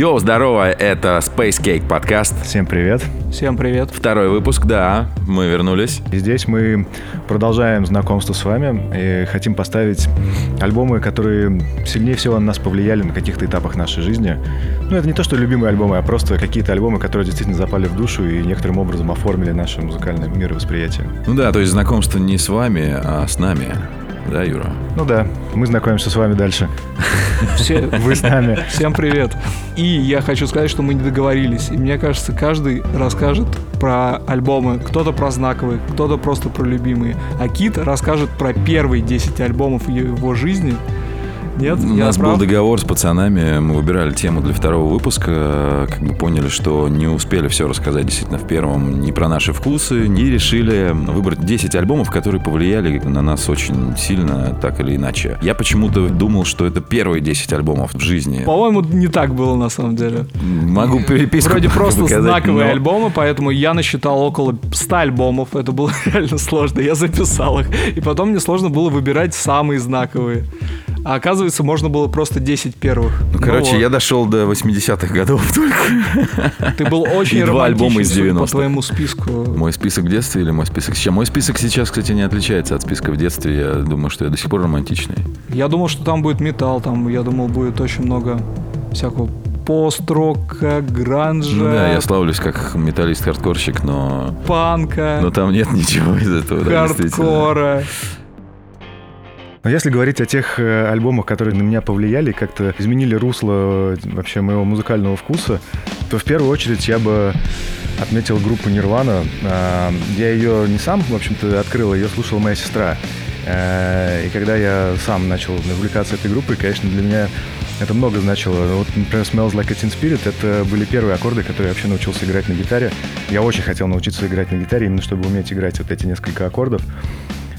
Йоу, здорово, это Space Cake подкаст. Всем привет. Всем привет. Второй выпуск, да, мы вернулись. И здесь мы продолжаем знакомство с вами и хотим поставить альбомы, которые сильнее всего на нас повлияли на каких-то этапах нашей жизни. Ну, это не то, что любимые альбомы, а просто какие-то альбомы, которые действительно запали в душу и некоторым образом оформили наше музыкальное мировосприятие. Ну да, то есть знакомство не с вами, а с нами. Да, Юра? Ну да, мы знакомимся с вами дальше. Все, Вы с нами. всем привет. И я хочу сказать, что мы не договорились. И мне кажется, каждый расскажет про альбомы. Кто-то про знаковые, кто-то просто про любимые. А Кит расскажет про первые 10 альбомов его жизни. Нет? У нас был прав? договор с пацанами, мы выбирали тему для второго выпуска, как бы поняли, что не успели все рассказать действительно в первом не про наши вкусы, и решили выбрать 10 альбомов, которые повлияли на нас очень сильно, так или иначе. Я почему-то думал, что это первые 10 альбомов в жизни. По-моему, не так было на самом деле. Могу переписку Вроде просто показать, знаковые но- альбомы, поэтому я насчитал около 100 альбомов. Это было реально сложно. Я записал их. И потом мне сложно было выбирать самые знаковые. А оказывается, можно было просто 10 первых. Ну, короче, вот. я дошел до 80-х годов только. Ты был очень И два альбома из романтичный, судя 90-х. по твоему списку. Мой список в детстве или мой список сейчас? Мой список сейчас, кстати, не отличается от списка в детстве. Я думаю, что я до сих пор романтичный. Я думал, что там будет металл, там, я думал, будет очень много всякого пост-рока, гранжа, Ну да, я славлюсь как металлист-хардкорщик, но... панка, Но там нет ничего из этого. да, действительно. Но если говорить о тех э, альбомах, которые на меня повлияли, как-то изменили русло э, вообще моего музыкального вкуса, то в первую очередь я бы отметил группу Нирвана. А, Я ее не сам, в общем-то, открыл, ее слушала моя сестра. Э, И когда я сам начал увлекаться этой группой, конечно, для меня это много значило. Вот, например, Smells Like a Teen Spirit — это были первые аккорды, которые я вообще научился играть на гитаре. Я очень хотел научиться играть на гитаре, именно чтобы уметь играть вот эти несколько аккордов.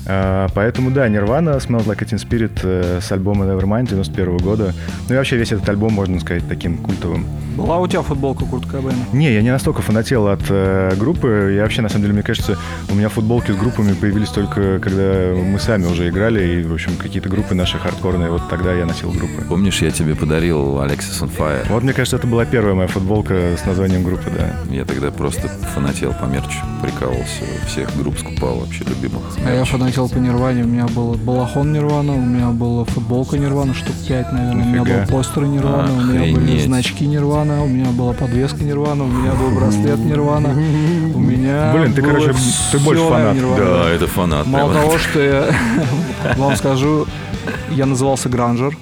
А, Поэтому, да, Nirvana, Smells Like Teen Spirit э, с альбома Nevermind 91 года. Ну и вообще весь этот альбом, можно сказать, таким культовым. Была у тебя футболка Курт Кобейна? Не, я не настолько фанател от э, группы. Я вообще, на самом деле, мне кажется, у меня футболки с группами появились только когда мы сами уже играли, и, в общем, какие-то группы наши хардкорные, вот тогда я носил группы. Помнишь, я тебе подарил Alexis on Fire? Вот, мне кажется, это была первая моя футболка с названием группы, да. Я тогда просто фанател по мерчу, прикалывался, всех групп скупал вообще любимых. А я мерч. Фанател по Нирване. У меня был балахон Нирвана, у меня была футболка Нирвана, штук 5, наверное. У меня Нифига. был постер Нирвана, у меня были значки Нирвана, у меня была подвеска Нирвана, у меня был браслет Нирвана, у меня Блин, ты, короче, ты больше фанат. Нирвана. Да, это фанат. Мало прям. того, что я вам скажу, я назывался гранжер.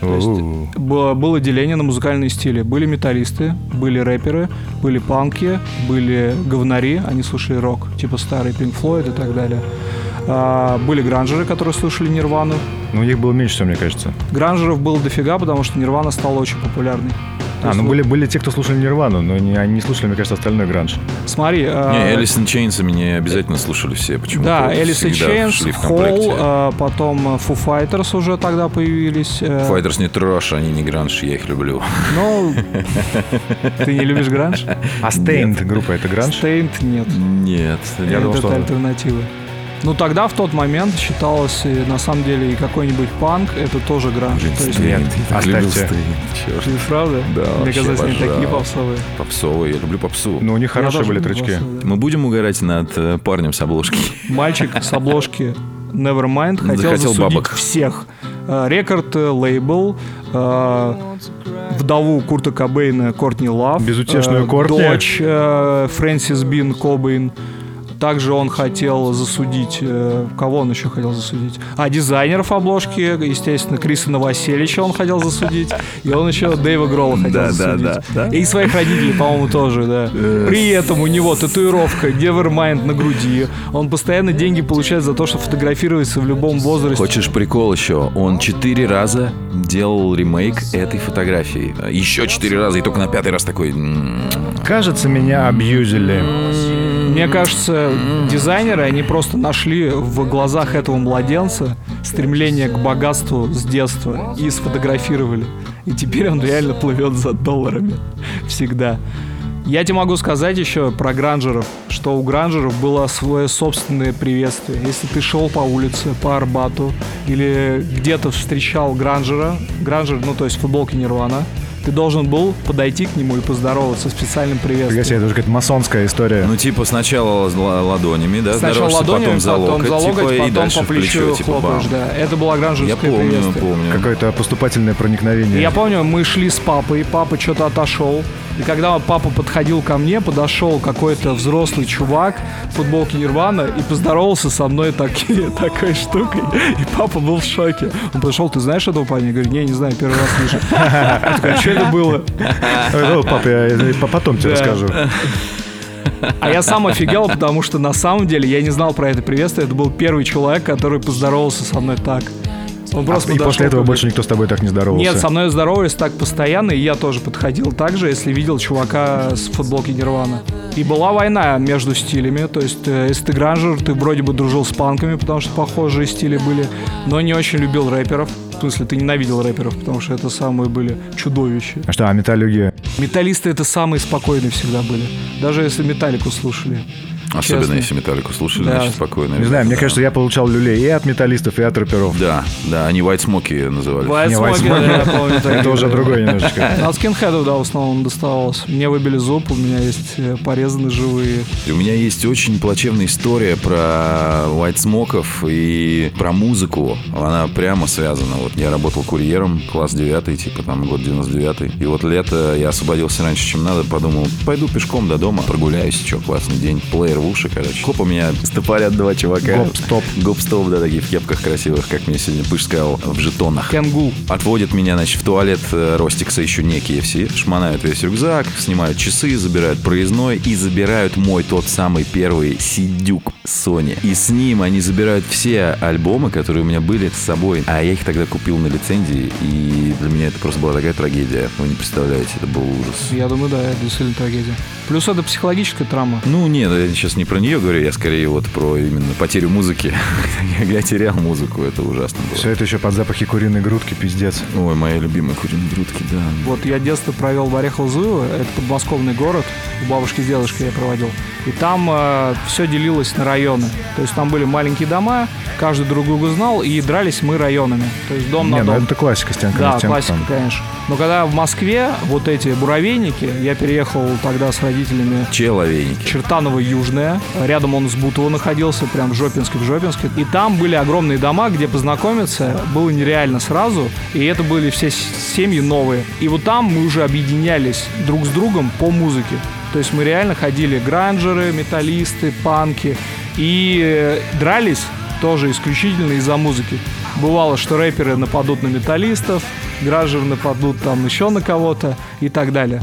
То есть было, было деление на музыкальные стили. Были металлисты, были рэперы, были панки, были говнари, они слушали рок, типа старый Pink Floyd и так далее. А, были гранжеры, которые слушали Нирвану. Ну, их было меньше всего, мне кажется. Гранжеров было дофига, потому что Нирвана стала очень популярной. То А, ну были, были те, кто слушали Нирвану, но не, они не слушали, мне кажется, остальной гранж. Смотри, а, Не, Alice in Chains не обязательно слушали все почему-то. да, Alice in Chains. Hole, потом Foo Fighters уже тогда появились. э, Fighters не трэш, они не гранж, я их люблю. Ну, ты не любишь гранж? А Staind группа — это гранж? Staind нет. Нет. Я думал, это что- альтернатива. Ну тогда в тот момент считалось, и на самом деле, и какой-нибудь панк это тоже гранж. Блин, То есть, Нет, Staind, я так любил. Стейн, черт. правда? Да, Мне казалось, они такие попсовые. Попсовый, я люблю попсу. Ну, у них хорошие были трэчки. попсовые, да. Мы будем угорать над э, парнем с обложки. Мальчик с обложки Nevermind хотел Захотел засудить бабок. всех. Э, Рекорд, э, лейбл, вдову Курта Кобейна Кортни Лав, Безутешную Кортни. дочь Фрэнсис Бин Кобейн. Также он хотел засудить... э, Кого он еще хотел засудить? А, дизайнеров обложки, естественно, Криса Новоселича он хотел засудить. И он еще Дэйва Гролла хотел Да, да, засудить. да, да. И своих родителей, по-моему, тоже, да. При этом у него татуировка Nevermind на груди. Он постоянно деньги получает за то, что фотографируется в любом возрасте. Хочешь прикол еще? Он четыре раза делал ремейк этой фотографии. Еще четыре раза, и только на пятый раз такой... «М, Кажется, меня абьюзили. Мне кажется, дизайнеры, они просто нашли в глазах этого младенца стремление к богатству с детства и сфотографировали. И теперь он реально плывет за долларами. Всегда. Я тебе могу сказать еще про гранжеров, что у гранжеров было свое собственное приветствие. Если ты шел по улице, по Арбату, или где-то встречал гранжера, гранжер, ну то есть футболки Нирвана, ты должен был подойти к нему и поздороваться специальным приветствием. себе, это уже какая-то масонская история. Ну, типа, сначала ла- ладонями, да, Сначала ладонями, потом за локоть, за локоть, типа, и потом дальше по в плечо, плечу типа, хлопаешь, бам. да. Это было Я гранжерское помню, помню. Какое-то поступательное проникновение. Я помню, мы шли с папой, папа что-то отошел. И когда папа подходил ко мне, подошел какой-то взрослый чувак в футболке Нирвана и поздоровался со мной таки- такой штукой. И папа был в шоке. Он подошел, ты знаешь этого парня? Я говорю, не, не знаю, первый раз слышу. Я такой, а что это было? Ой, ну, пап, я я по- потом тебе расскажу. А я сам офигел, потому что на самом деле я не знал про это приветствие. Это был первый человек, который поздоровался со мной так. Он просто А, и после этого больше никто с тобой так не здоровался. Нет, со мной здоровались так постоянно, и я тоже подходил так же, если видел чувака с футболки Нирвана. И была война между стилями, то есть э, если ты гранжер, ты вроде бы дружил с панками, потому что похожие стили были, но не очень любил рэперов. В смысле, ты ненавидел рэперов, потому что это самые были чудовища. А что, а металлюги? Металлисты это самые спокойные всегда были. Даже если металлику слушали. Особенно Честно. если металлику слушали, Да. значит, спокойно. Не знаю, мне Да. кажется, я получал люлей и от металлистов, и от рэперов. Да, да, они White Smoky называли. White Не, White Smoke, Smoke. да, я помню Это уже да. другое немножечко. От скинхедов, да, в основном доставалось. Мне выбили зуб, у меня есть э, порезаны живые. У меня есть очень плачевная история про White Smoke ов и про музыку. Она прямо связана. Вот я работал курьером, класс 9, типа там год 99 И вот лето я освободился раньше, чем надо, подумал, пойду пешком до дома, прогуляюсь, что, классный день. Плеер в уши, короче. Хоп, у меня стопорят два чувака. Гоп-стоп. Гоп-стоп, да, такие в кепках красивых, как мне сегодня Пыш сказал, в жетонах. Kangol. Отводят меня, значит, в туалет э, Ростикса еще не KFC, шмонают весь рюкзак, снимают часы, забирают проездной и забирают мой тот самый первый Сидюк Sony. И с ним они забирают все альбомы, которые у меня были с собой. А я их тогда купил на лицензии, и для меня это просто была такая трагедия. Вы не представляете, это был ужас. Я думаю, да, это действительно трагедия. Плюс это психологическая травма. Ну, нет, я сейчас не про нее говорю, я скорее вот про именно потерю музыки. Я терял музыку, это ужасно было. Все это еще под запахи куриной грудки, пиздец. Ой, мои любимые куриные грудки, да. Вот я детство провел в Орехово-Зуево, это подмосковный город, у бабушки с дедушкой я проводил. И там все делилось на районы. То есть там были маленькие дома, каждый друг друга знал, и дрались мы районами. То есть дом Не, на ну дом. это классика стенка Да, на стенку классика, там. конечно. Но когда в Москве вот эти буровейники, я переехал тогда с родителями Человейники. Чертаново Южное. Рядом он с Бутово находился, прям в Жопинске, в Жопинске. И там были огромные дома, где познакомиться было нереально сразу. И это были все семьи новые. И вот там мы уже объединялись друг с другом по музыке. То есть мы реально ходили гранжеры, металлисты, панки. И э, дрались тоже исключительно из-за музыки. Бывало, что рэперы нападут на металлистов, гранжеры нападут там еще на кого-то и так далее.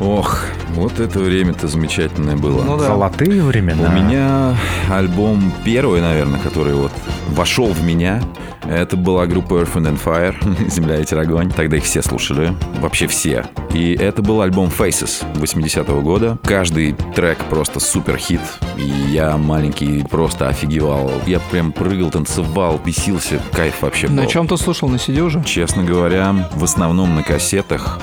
Ох, вот это время-то замечательное было. Ну да. Золотые времена. У меня альбом первый, наверное, который вот вошел в меня. Это была группа Earth and Fire, Земля, ветер, огонь. Тогда их все слушали, вообще все. И это был альбом Faces 80-го года. Каждый трек просто супер хит. И я маленький просто офигевал. Я прям прыгал, танцевал, бесился. Кайф вообще был. На чем ты слушал? На CD уже? Честно говоря, в основном на кассетах,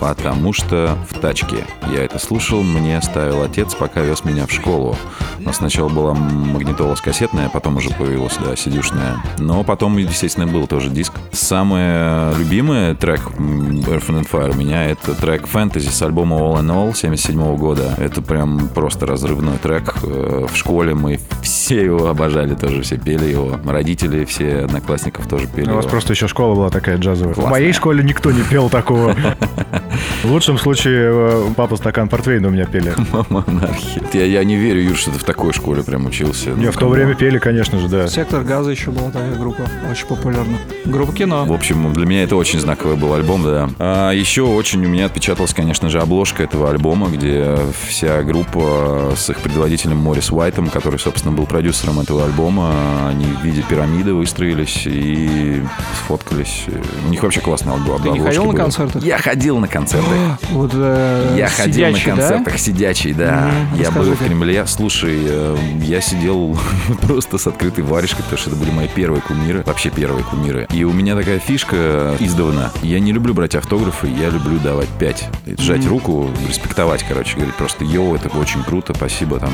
потому что в тачке. Я это слушал, мне ставил отец, пока вез меня в школу. Нас сначала была магнитола с кассетная, потом уже появилась, да, сидюшная. Но потом, естественно, был тоже диск. Самый любимый трек Earth and Fire у меня это трек Fantasy с альбома All in All 77 года. Это прям просто разрывной трек. Э, В школе мы все его обожали тоже, все пели его. Родители, все одноклассников тоже пели У вас его. просто еще школа была такая джазовая. В Классная. моей школе никто не пел такого. В лучшем случае э, папа стакан портвейна у меня пели. Монархия. Я, я не верю, Юр, что ты в такой школе прям учился. Не, Ну, в то come on. время пели, конечно же, да. Сектор газа еще была такая группа, очень популярна. Группа кино. В общем, для меня это очень знаковый был альбом, да. А еще очень у меня отпечаталась, конечно же, обложка этого альбома, где вся группа с их предводителем Морис Уайтом, который, собственно, был продюсером этого альбома, они в виде пирамиды выстроились и сфоткались. У них вообще классный альбом. Ты не ходил на были. концертах? Я ходил на концерты. Вот э, Я ходил на сидячий, да? концертах сидячий, да. Мгм, Я был в. Кремле. Слушай, э, я сидел просто с открытой варежкой, потому что это были мои первые кумиры. Вообще первые кумиры. И у меня такая фишка издавна. Я не люблю брать автографы, я люблю давать пять. Сжать руку, респектовать, короче, говорить просто йоу, это очень круто, спасибо там,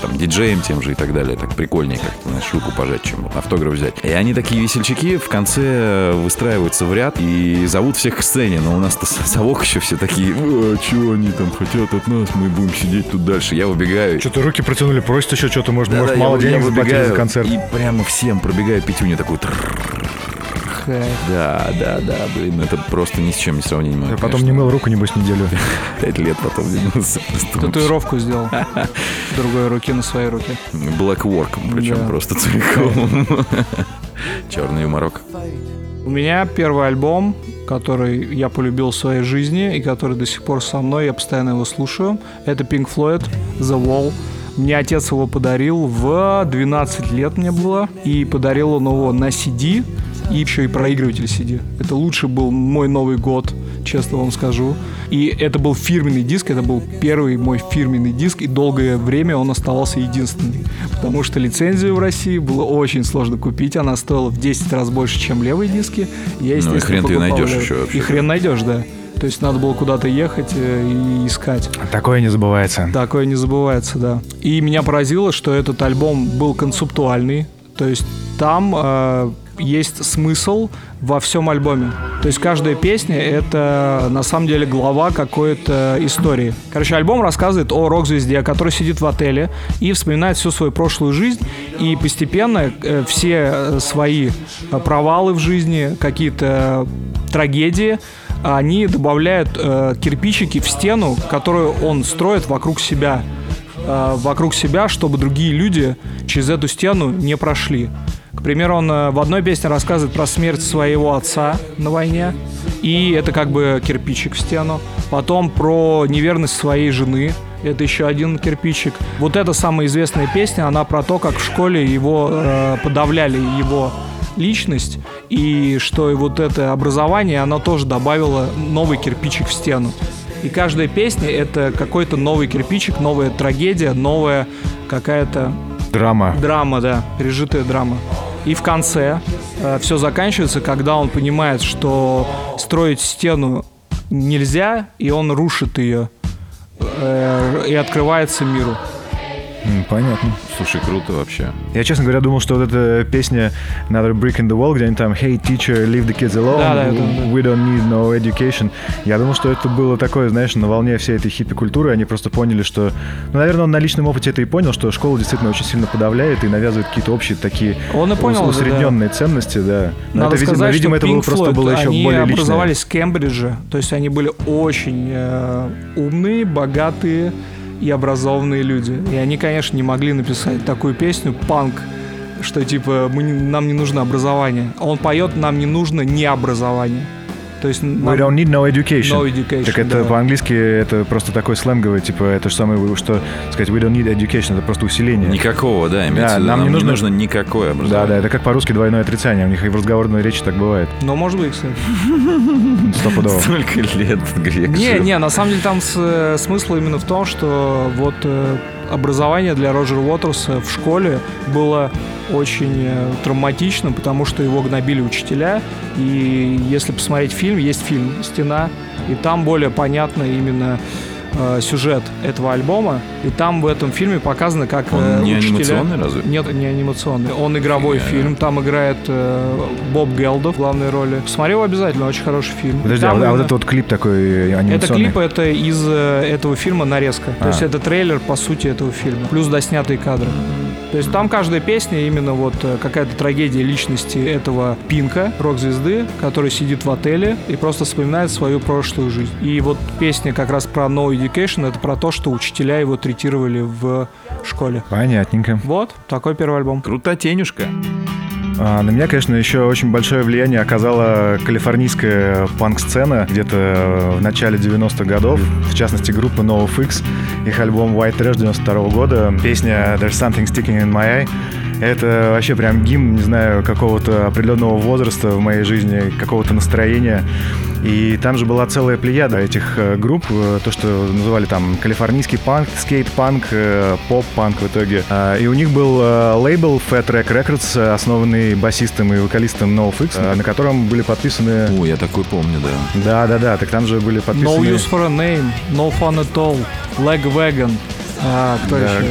там диджеям тем же и так далее. Так прикольнее как-то, знаешь, руку пожать, чем автограф взять. И они такие весельчаки в конце выстраиваются в ряд и зовут всех к сцене. Но у нас-то совок еще все такие, «А, чего они там хотят от нас, мы будем сидеть тут дальше. Я убегаю. Что-то руки протянули, просят еще что-то, может, Да-да, может я- мало я денег заплатили выбегаю за концерт. И прямо всем пробегаю пятюню такую. Да, да, да, блин, это просто ни с чем не сравнимо. Я потом не мыл руку, небось, неделю. Пять лет потом. Татуировку сделал. Другой руки на своей руке. Black Work, причем Да. просто целиком. Черный юморок. У меня первый альбом, который я полюбил в своей жизни и который до сих пор со мной, я постоянно его слушаю. Это Pink Floyd, The Wall. Мне отец его подарил в 12 лет мне было. И подарил он его на CD и еще и проигрыватель CD. Это лучший был мой Новый год, честно вам скажу. И это был фирменный диск, это был первый мой фирменный диск, и долгое время он оставался единственным. Потому что лицензию в России было очень сложно купить, она стоила в 10 раз больше, чем левые диски. Я, Ну и естественно, хрен ты найдешь еще вообще. И хрен найдешь, да. То есть надо было куда-то ехать э, и искать. Такое не забывается. Такое не забывается, да. И меня поразило, что этот альбом был концептуальный. То есть там э, есть смысл во всем альбоме. То есть каждая песня — это на самом деле глава какой-то истории. Короче, альбом рассказывает о рок-звезде, который сидит в отеле и вспоминает всю свою прошлую жизнь. И постепенно э, все э, свои э, провалы в жизни, какие-то трагедии, они добавляют э, кирпичики в стену, которую он строит вокруг себя э, вокруг себя, чтобы другие люди через эту стену не прошли. К примеру, он э, в одной песне рассказывает про смерть своего отца на войне, и это как бы кирпичик в стену. Потом про неверность своей жены, это еще один кирпичик. Вот эта самая известная песня, она про то, как в школе его э, подавляли его личность, и что и вот это образование, оно тоже добавило новый кирпичик в стену. И каждая песня — это какой-то новый кирпичик, новая трагедия, новая какая-то Драма. драма, да, пережитая драма. И в конце все заканчивается, когда он понимает, что строить стену нельзя, и он рушит ее э, и открывается миру. Понятно. Слушай, круто вообще. Я, честно говоря, думал, что вот эта песня Another Brick in the Wall, где они там Hey, teacher, leave the kids alone, Да, да, это, we don't need no education. Я думал, что это было такое, знаешь, на волне всей этой хиппи-культуры. Они просто поняли, что... Ну, наверное, он на личном опыте это и понял, что школа действительно очень сильно подавляет и навязывает какие-то общие такие Он и понял, ус- да, усредненные ценности, да. Но Надо это, видимо, сказать, видимо, что это было Pink просто Floyd, было еще они более личное. образовались в Кембридже, то есть они были очень э, умные, богатые и образованные люди. И они, конечно, не могли написать такую песню «Панк», что типа мы нам не нужно образование. А Он поет «Нам не нужно не образование». То есть We don't need no education. No education, так это да. по-английски это просто такой сленговый, типа, это же самое, что сказать, we don't need education, это просто усиление. Никакого, да, имеется Да, нам нам не нужно- нужно никакое Да, образование. да, это как по-русски двойное отрицание. У них и в разговорной речи так бывает. Но может быть, кстати. Стопудово. Столько лет грек Не, не, на самом деле там с- э, смысл именно в том, что вот э, образование для Роджера Уотерса в школе было очень э, травматично, потому что его гнобили учителя. И если посмотреть фильм, есть фильм «Стена», и там более понятно именно э, сюжет этого альбома. И там в этом фильме показано, как Он э, не учителя- анимационный разве? Нет, не анимационный. Он игровой Фига. фильм. Там играет э, Боб Гелдов в главной роли. Посмотри его обязательно, очень хороший фильм. Подожди, а, Там вот- а вот именно- это вот клип такой э, это анимационный? клип, это из э, этого фильма нарезка. То А. есть это трейлер, по сути, этого фильма. Плюс доснятые кадры. То есть там каждая песня именно вот э, какая-то трагедия личности этого Пинка, рок-звезды, который сидит в отеле и просто вспоминает свою прошлую жизнь. И вот песня как раз про No Education, это про то, что учителя его третировали в школе. Понятненько. Вот, такой первый альбом. Крутотенюшка. А, на меня, конечно, еще очень большое влияние оказала калифорнийская панк-сцена где-то в начале 90-х годов, в частности, группа NoFX, их альбом White Trash 92 года, песня There's Something Sticking in My Eye. Это вообще прям гимн, не знаю, какого-то определенного возраста в моей жизни, какого-то настроения. И там же была целая плеяда этих э, групп, э, то, что называли там калифорнийский панк, скейт-панк, э, поп-панк в итоге. А, и у них был лейбл Fat Track Records, основанный басистом и вокалистом NoFX, на котором были подписаны... О, я такой помню, да. Да-да-да, так там же были подписаны... No Use for a Name, No Fun at All, Leg Wagon, а, кто Да. еще?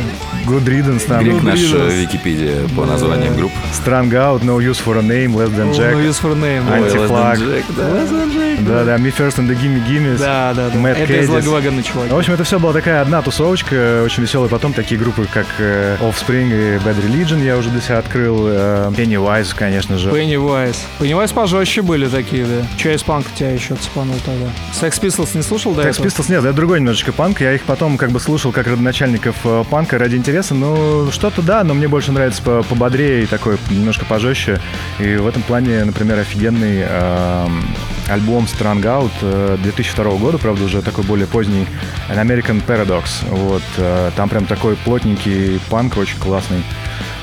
Good Riddance там. Грик наш э, Википедия по названиям групп. Strung Out, No Use for a Name, Less Than No Jack. Use for a Name. Ой, да. Антифлаг. Jack, да. Да-да, Me First and the Gimme Gimmes. Да, да, да. Mad Это из Wagon, чувак. В общем, это все была такая одна тусовочка, очень веселая. Потом такие группы, как э, Offspring и Bad Religion я уже для себя открыл. э, Pennywise, конечно же. Pennywise. Pennywise пожестче были такие, да. Че из панка тебя еще цепанул тогда? Sex Pistols не слушал до Sex этого? Pistols нет, это другой немножечко панк. Я их потом как бы слушал как родоначальников э, панка ради интереса. Ну, что-то да, но мне больше нравится по- пободрее и такой немножко пожестче. И в этом плане, например, офигенный эм, альбом Strung Out э, 2002 года, правда, уже такой более поздний, An American Paradox. Вот, э, там прям такой плотненький панк, очень классный.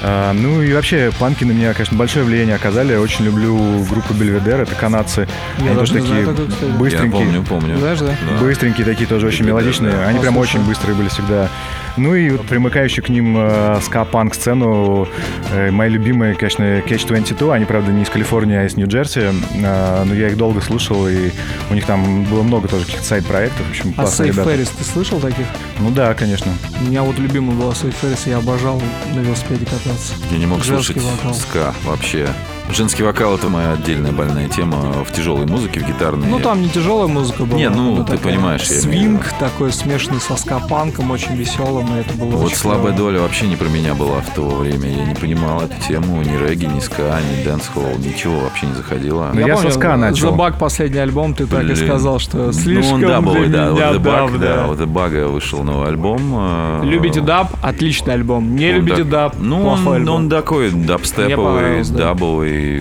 Э, ну и вообще, панки на меня, конечно, большое влияние оказали. Я очень люблю группу Бельведер, это канадцы. Я Они тоже не знаю такие такую, кстати. Я быстренькие. помню, помню. Знаешь, да? Да. Быстренькие такие тоже очень Ребята, мелодичные. да. Они прям Послушаю. очень быстрые были всегда. Ну и вот примыкающие к ним э, ска-панк сцену э, мои любимые, конечно, Catch-22. Они, правда, не из Калифорнии, а из Нью-Джерси. Э, но я их долго слушал, и у них там было много тоже каких-то сайт-проектов. В общем, А классные ребята. Феррис, ты слышал таких? Ну да, конечно. У меня вот любимый была Save Ferris, я обожал на велосипеде кататься. Я не мог слушать вокал. ска вообще. Женский вокал это моя отдельная больная тема в тяжелой музыке, в гитарной. Ну, там не тяжелая музыка была. Не, ну, она ты такая понимаешь, я Свинг такой смешанный со ска-панком, очень веселым, и это было Вот очень слабая клево. доля вообще не про меня была в то время. Я не понимал эту тему, ни регги, ни ска, ни dancehall, ничего вообще не заходило. Ну, я со ска начал. The Bug последний альбом, ты так и Блин. сказал, что Ну, слишком он дабовый, для да. Вот меня The Bug, даб, да. Вот The Bug вышел новый альбом. э, Любите даб? Отличный альбом. Не он любите так- даб? Ну, он, он такой дабстеповый, понравилось,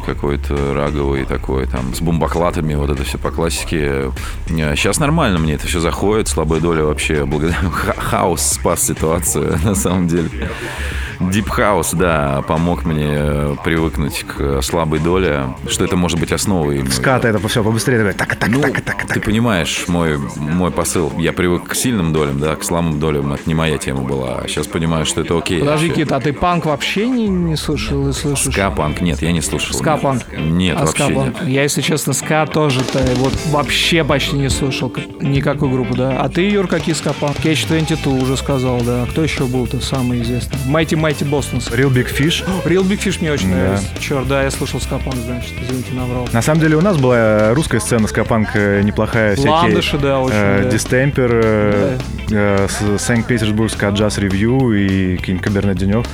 какой-то раговый такой, там, с бомбоклатами, вот это все по классике. Сейчас нормально мне это все заходит, слабая доля вообще, благодаря ха- хаос спас ситуацию, на самом деле. Deep House, да, помог мне э, привыкнуть к слабой доле, что это может быть основой. Ската это все побыстрее. Так, так, Ну, так, так, так. ты понимаешь, мой, мой посыл. Я привык к сильным долям, да, к слабым долям. Это не моя тема была. Сейчас понимаю, что это окей. Подожди. Кит, а ты панк вообще не, не слышал или слышишь? Ска-панк? Нет, я не слушал. Ска-панк. Нет, а вообще ска-панк? нет. Я, если честно, ска тоже-то вот вообще почти не слышал к- никакую группу, да. А ты, Юр, какие ска-панк? Catch 22 уже сказал, да. Кто еще был-то самый известный? Mighty Mighty Boston's. Real Big Fish. Real Big Fish мне очень Да. нравится. Черт, да, я слушал ска-панк, значит, извините, наврал. На самом деле у нас была русская сцена скапанк э, неплохая. всякие, Ландыши, да, очень, э, да. Дистемпер, э, э, с- Санкт-Петербург Джаз Ревью и какие-нибудь Каберне Денек.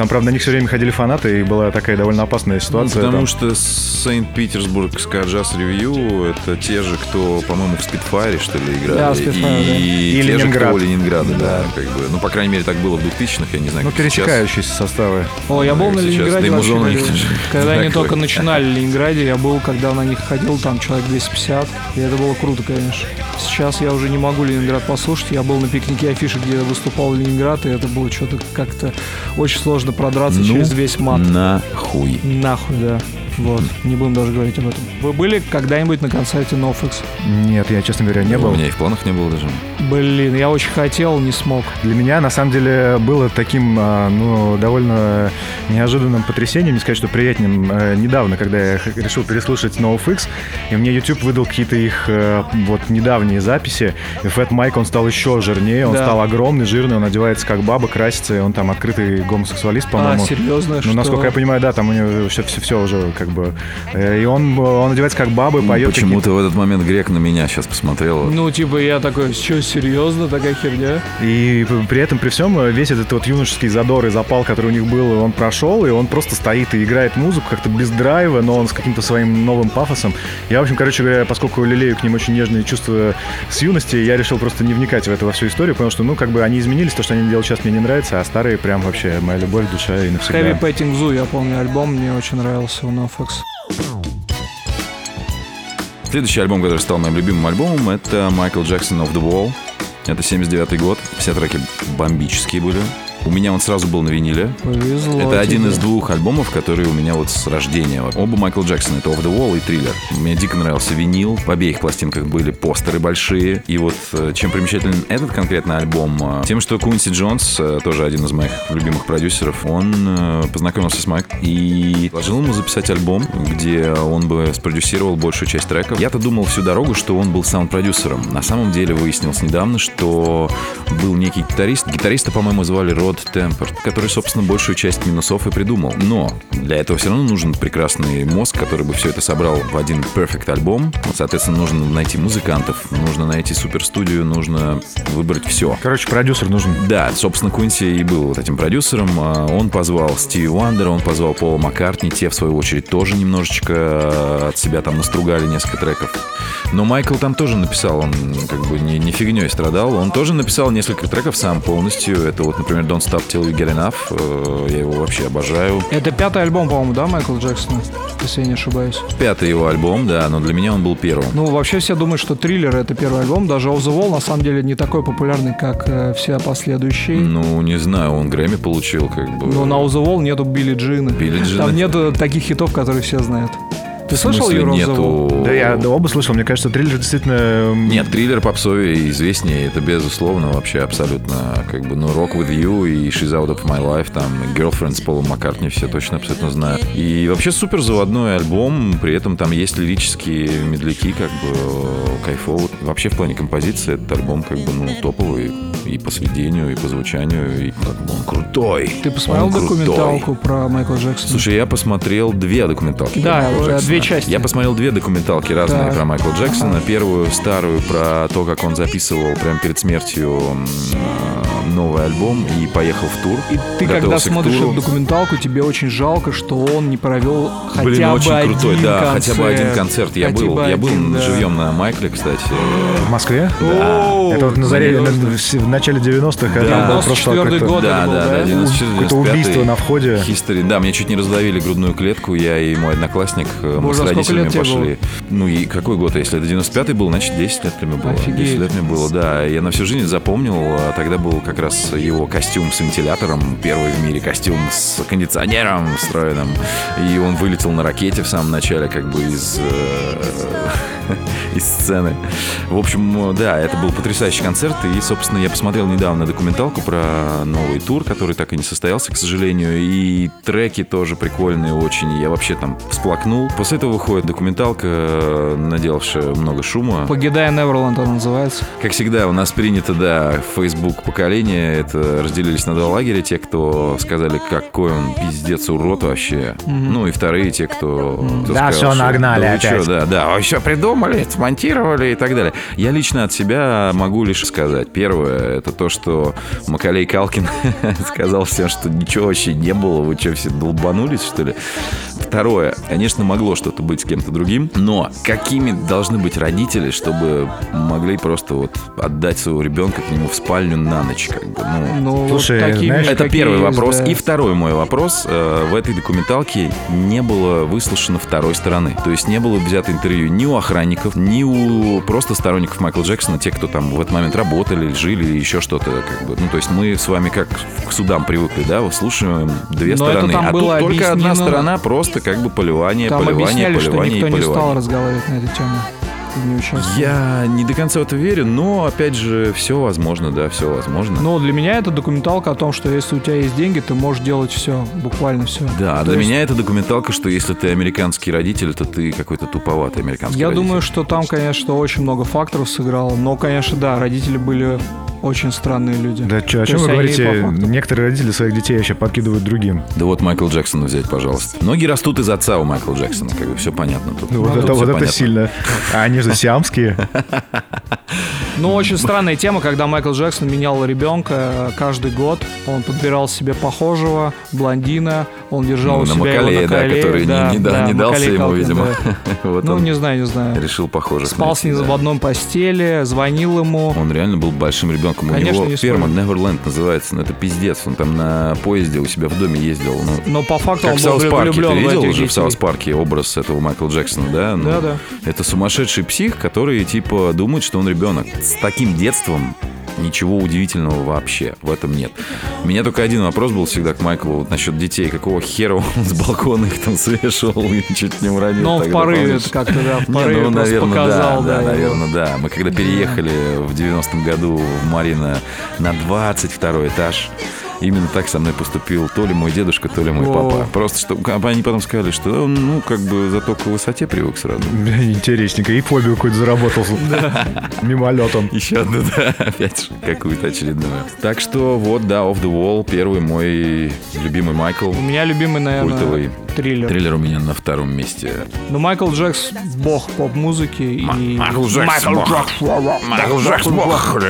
Там, правда, на них все время ходили фанаты, и была такая довольно опасная Ну, ситуация. потому Там- что Санкт-Петербург Джаз Ревью это те же, кто, по-моему, в Спидфайре, что ли, играли. Да, в Spitfire, и да. И те же, кто Ленинграда, да. как бы. Ну, по крайней мере, так было в 2000-х, я не знаю, Ну, как сейчас. пересекающиеся составы. О, я был на Ленинграде да и вообще, них когда- они только начинали в Ленинграде, я был, когда на них ходил, там человек 250, и это было круто, конечно. Сейчас я уже не могу Ленинград послушать, я был на пикнике афиши, где выступал Ленинград, и это было что-то как-то очень сложно продраться Ну, через весь мат. Нахуй. Нахуй, да. Вот, не будем даже говорить об этом. Вы были когда-нибудь на концерте NoFX? Нет, я, честно говоря, не У был. меня и в планах не было даже. Блин, я очень хотел, не смог. Для меня, на самом деле, было таким, а, ну, довольно неожиданным потрясением, не сказать, что приятным, э, недавно, когда я решил переслушать NoFX, и мне YouTube выдал какие-то их э, вот недавние записи, и Фэт Майк, он стал еще жирнее, он Да. стал огромный, жирный, он одевается как баба, красится, и он там открытый гомосексуалист, А, по-моему. серьезно? Ну, что? насколько я понимаю, да, там у него все, все, все уже как бы... э, И он, он одевается как баба, поет Почему-то в этот момент Грек на меня сейчас посмотрел. Ну, типа, я такой, что, серьезно, такая херня? И при этом, при всем, весь этот вот юношеский задор и запал, который у них был, он прошел, и он просто стоит и играет музыку как-то без драйва, но он с каким-то своим новым пафосом. Я, в общем, короче говоря, поскольку лелею к ним очень нежные чувства с юности, я решил просто не вникать в эту во всю историю, потому что, ну, как бы они изменились, то, что они делают сейчас, мне не нравится, а старые прям вообще моя любовь, душа и навсегда. Heavy Petting Zoo, я помню альбом, мне очень нравился у NoFX. Следующий альбом, который стал моим любимым альбомом, это Майкл Джексон of the Wall. Это 79 год. Все треки бомбические были. У меня он сразу был на виниле. Повезло Это один тебе. из двух альбомов, которые у меня вот с рождения. Оба Майкл Джексона. Это Off the Wall и Триллер. Мне дико нравился винил. В обеих пластинках были постеры большие. И вот э, чем примечателен этот конкретно альбом, э, тем, что Куинси Джонс, э, тоже один из моих любимых продюсеров, он познакомился с Майком и предложил ему записать альбом, где он бы спродюсировал большую часть треков. Я-то думал всю дорогу, что он был саунд-продюсером. На самом деле выяснилось недавно, что был некий гитарист. Гитариста, по-моему, звали Род Темпорт, который, собственно, большую часть минусов и придумал. Но для этого все равно нужен прекрасный мозг, который бы все это собрал в один perfect альбом. Соответственно, нужно найти музыкантов, нужно найти суперстудию, нужно выбрать все. Короче, продюсер нужен. Да, собственно, Куинси и был вот этим продюсером. А, Он позвал Стиви Уандера, он позвал Пола Маккартни. Те, в свою очередь, тоже немножечко э, от себя там настругали несколько треков. Но Майкл там тоже написал, он как бы не, не фигней страдал. Он тоже написал несколько треков сам полностью. Это вот, например, Don't Stop Till You Get Enough. Э, Я его вообще обожаю. Это пятый альбом, по-моему, да, Майкла Джексона? Если я не ошибаюсь. Пятый его альбом, да, но для меня он был первым. Ну, вообще все думают, что «Триллер» — это первый альбом. Даже «Off the Wall» на самом деле не такой популярный, как э, все последующие. Ну, не знаю, он Грэмми получил, как бы. Но на «Off the Wall» нету Билли Джина. Билли Джина. Там нету таких хитов, которые все знают. Ты слышал смысле, «You're on the Wall»? нету... Да, я да, оба слышал. Мне кажется, триллер действительно... Нет, триллер попсовее известнее, это безусловно вообще абсолютно как бы, ну, Rock With You и She's Out Of My Life, там, Girlfriend с Полом Маккартни все точно абсолютно знают. И вообще супер заводной альбом, при этом там есть лирические медляки, как бы кайфово. Вообще в плане композиции этот альбом как бы, ну, топовый и по сведению, и по звучанию, и как бы он крутой. Ты посмотрел Он крутой. документалку про Майкла Джексона? Слушай, я посмотрел две документалки. Да, э, Джексона. Две части. Я посмотрел две документалки разные Так. про Майкла Джексона. Первую старую про то, как он записывал прямо перед смертью э, новый альбом и поехал в тур. И ты, когда смотришь эту документалку, тебе очень жалко, что он не провел хотя Блин, бы очень один крутой, да, концерт. хотя бы один концерт. Я Хотя был, бы я был да. живьем на Майкле, кстати. В Москве? О, Это вот на заре, на- в, начале 90-х. Да. это было просто 94-й какое-то- год. Да, это был, да, да? да, 94 Какое-то убийство на входе. History. Да, мне чуть не раздавили грудную клетку, я и мой одноклассник, э, мы Боже, с а сколько родителями лет тебе пошли. Ну и какой год? Если это 95-й был, значит 10 лет мне было. Офигеть. 10 лет мне было, да. Я на всю жизнь запомнил, а тогда был как раз его костюм с вентилятором, первый в мире костюм с кондиционером встроенным. И он вылетел на ракете в самом начале, как бы из э, из сцены. В общем, да, это был потрясающий концерт. И, собственно, я посмотрел недавно документалку про новый тур, который так и не состоялся, к сожалению. И треки тоже прикольные очень. Я вообще там всплакнул. После этого выходит документалка, наделавшая много шума. Погидая Неверленд она называется. Как всегда, у нас принято, да, Facebook поколение, это разделились на два лагеря. Те, кто сказали, какой он пиздец урод вообще. Ну и вторые, те, кто... кто Да, сказал, что, нагнали да опять. чё, да, да, все придумали, смонтировали и так далее. Я лично от себя могу лишь сказать. Первое, это то, что Макалей Калкин сказал всем, что ничего вообще не было, вы что, все долбанулись, что ли? Второе, конечно, могло что-то быть с кем-то другим, но какими должны быть родители, чтобы могли просто вот отдать своего ребенка к нему в спальню на ночь, как бы, ну, Ну, Слушай, вот такими, знаешь, это первый есть, вопрос. да. И второй мой вопрос. Э, В этой документалке не было выслушано второй стороны. То есть не было взято интервью ни у охранников, ни у просто сторонников Майкла Джексона, те, кто там в этот момент работали, жили или еще что-то. Как бы. Ну, то есть мы с вами как к судам привыкли, да, слушаем две Но это стороны. там а было тут только одна сторона, просто как бы поливание, Там поливание, объясняли, что поливание никто и не стал поливание. разговаривать на эту тему. И не участвовал. Я не до конца в это верю, но опять же, все возможно, да, все возможно. Но для меня это документалка о том, что если у тебя есть деньги, ты можешь делать все, буквально все. Да, То для есть меня это документалка, что если ты американский родитель, то ты какой-то туповатый американский Я родитель. думаю, что там, конечно, очень много факторов сыграло. Но, конечно, да, родители были очень странные люди. Да что, о чем вы говорите? Некоторые родители своих детей еще подкидывают другим. Да вот Майкл Джексона взять, пожалуйста. Ноги растут из отца у Майкла Джексона, как бы все понятно тут. Ну, вот Тут это, вот это понятно. сильно. А они же сиамские. Ну, очень странная тема, когда Майкл Джексон менял ребенка э, каждый год. Он подбирал себе похожего, блондина, он держал Ну, у на себя его Макалея, на да, колее. который не- Да, не да- да, не дался Макалей ему, Калкин, видимо. да. Вот Ну, не знаю, не знаю. решил похоже. Спал с ним в одном постели, звонил ему. Он реально был большим ребенком. У Конечно, него не ферма спорю. Neverland называется. Ну, это пиздец. Он там на поезде у себя в доме ездил. Ну, Но по факту как он в Саус Парке. Ты в видел уже в детей. Саус Парке образ этого Майкла Джексона, да? Ну, Да, да. Это сумасшедший псих, который, типа, думает, что он ребенок. С таким детством Ничего удивительного вообще в этом нет. У меня только один вопрос был всегда к Майклу вот насчет детей. Какого хера он с балкона их там свешивал и чуть не уронил? Ну, в порыве это как-то, да, в Не, порыве ну, просто наверное, показал, да, да, его. наверное, да. Мы когда переехали в 90-м году в Марина на 22 этаж, именно так со мной поступил то ли мой дедушка, то ли мой О. папа. Просто что а они потом сказали, что ну, как бы зато к высоте привык сразу. Интересненько. И фобию какую-то заработал. Мимолетом. Еще одну, да, опять же, какую-то очередную. Так что вот, да, Off the Wall, первый мой любимый Майкл. У меня любимый, наверное, Культовый. триллер. Триллер у меня на втором месте. Ну, Майкл Джекс — бог поп-музыки. и... Майкл Джекс Майкл бог. Джекс. Майкл Джекс, бог,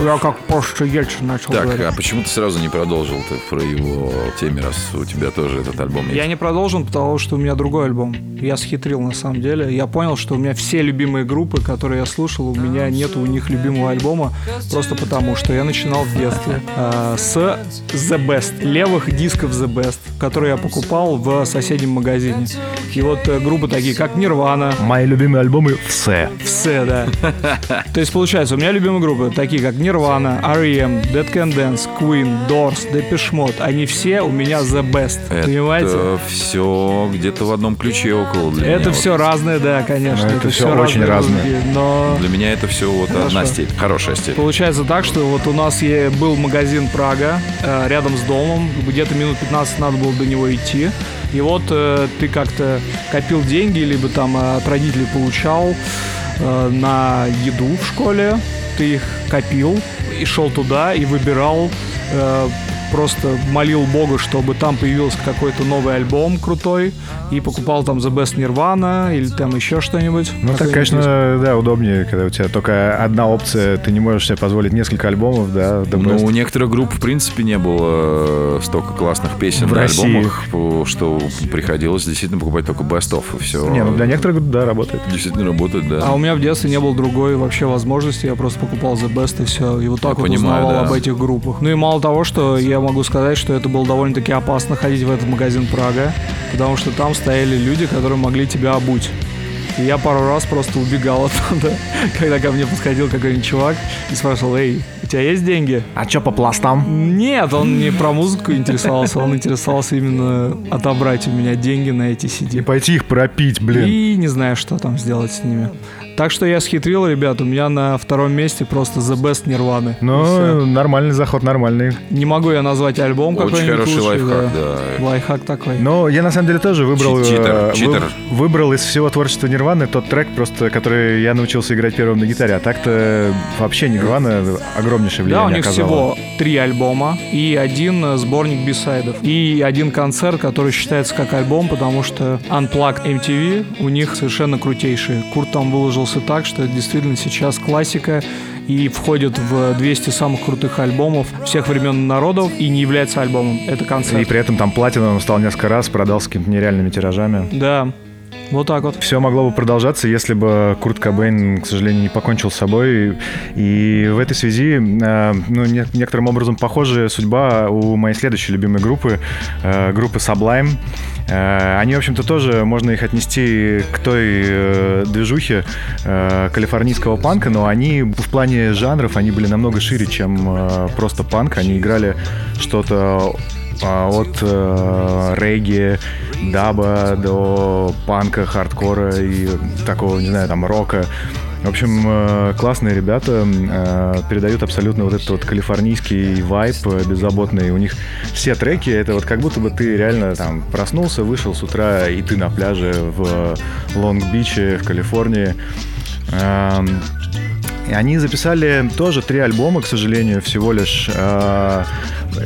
Я как просто Ельцин начал Так, а почему ты сразу не продолжил-то про его теме, раз у тебя тоже этот альбом есть? Я не продолжил, потому что у меня другой альбом. Я схитрил на самом деле. Я понял, что у меня все любимые группы, которые я слушал, у меня нет у них любимого альбома, просто потому что я начинал в детстве э, с The Best, левых дисков The Best, которые я покупал в соседнем магазине. И вот э, группы такие, как Нирвана, Мои любимые альбомы все. все, да. То есть, получается, у меня любимые группы, такие как Nirvana, R.E.M., Dead Can Dance, Queen, Doors, Depeche Mode, они все у меня the best, понимаете? Это все где-то в одном ключе около для Это меня. все разное, да, конечно. Ну, это всё всё очень разное. Но Вот. Для меня это все вот Хорошо. одна степь, хорошая степь. Получается так, что вот у нас был магазин Прага э, рядом с домом, где-то минут 15 надо было до него идти. И вот э, ты как-то копил деньги, либо там от родителей получал э, на еду в школе, ты их копил и шел туда и выбирал э, просто молил Бога, чтобы там появился какой-то новый альбом крутой, и покупал там The Best Nirvana или там еще что-нибудь. Ну, так, конечно, да, удобнее, когда у тебя только одна опция, ты не можешь себе позволить несколько альбомов, да, The Ну, у некоторых групп, в принципе, не было э, столько классных песен В на России. альбомах, что приходилось действительно покупать только Best of, и все. Не, ну для некоторых, да, работает. Действительно работает, да. А у меня в детстве не было другой вообще возможности, я просто покупал The Best и все. И вот так Я вот понимаю, узнавал да. об этих группах. Ну и мало того, что я могу сказать, что это было довольно-таки опасно ходить в этот магазин Прага, потому что там стояли люди, которые могли тебя обуть. И я пару раз просто убегал оттуда, когда ко мне подходил какой-нибудь чувак и спрашивал, эй, у тебя есть деньги? А чё по пластам? Нет, он не про музыку интересовался, он интересовался именно отобрать у меня деньги на эти CD. И пойти их пропить, блин. И не знаю, что там сделать с ними. Так что я схитрил, ребят, у меня на втором месте просто The Best. И Ну, нормальный заход, нормальный. Не могу я назвать альбом Очень какой-нибудь хороший лучший, лайфхак, да. да. Лайфхак такой. Но я на самом деле тоже выбрал, читер, э, вы- читер. выбрал из всего творчества Нирваны тот трек, просто который я научился играть первым на гитаре. А так-то вообще Нирвана огромнейшее Да, влияние у них оказала. всего три альбома и один сборник бисайдов. И один концерт, который считается как альбом, потому что Unplugged MTV у них совершенно крутейший. Курт там выложился так, что это действительно сейчас классика и входит в 200 самых крутых альбомов всех времен и народов и не является альбомом. Это концерт. И при этом там платиновым стал несколько раз, продался какими-то нереальными тиражами. Да, вот так вот. Все могло бы продолжаться, если бы Курт Кобейн, к сожалению, не покончил с собой. И в этой связи, э, ну, не- некоторым образом похожая судьба у моей следующей любимой группы, э, группы Sublime. Э, Они, в общем-то, тоже можно их отнести к той э, движухе э, калифорнийского панка, но они в плане жанров, они были намного шире, чем просто панк. Они играли что-то а, от э, регги, даба до панка, хардкора и такого, не знаю, там, рока. В общем, э, классные ребята, э, передают абсолютно вот этот вот калифорнийский вайб э, беззаботный. У них все треки, это вот как будто бы ты реально там проснулся, вышел с утра, и ты на пляже в Лонг-Биче, в Калифорнии. И они записали тоже три альбома, к сожалению, всего лишь. э,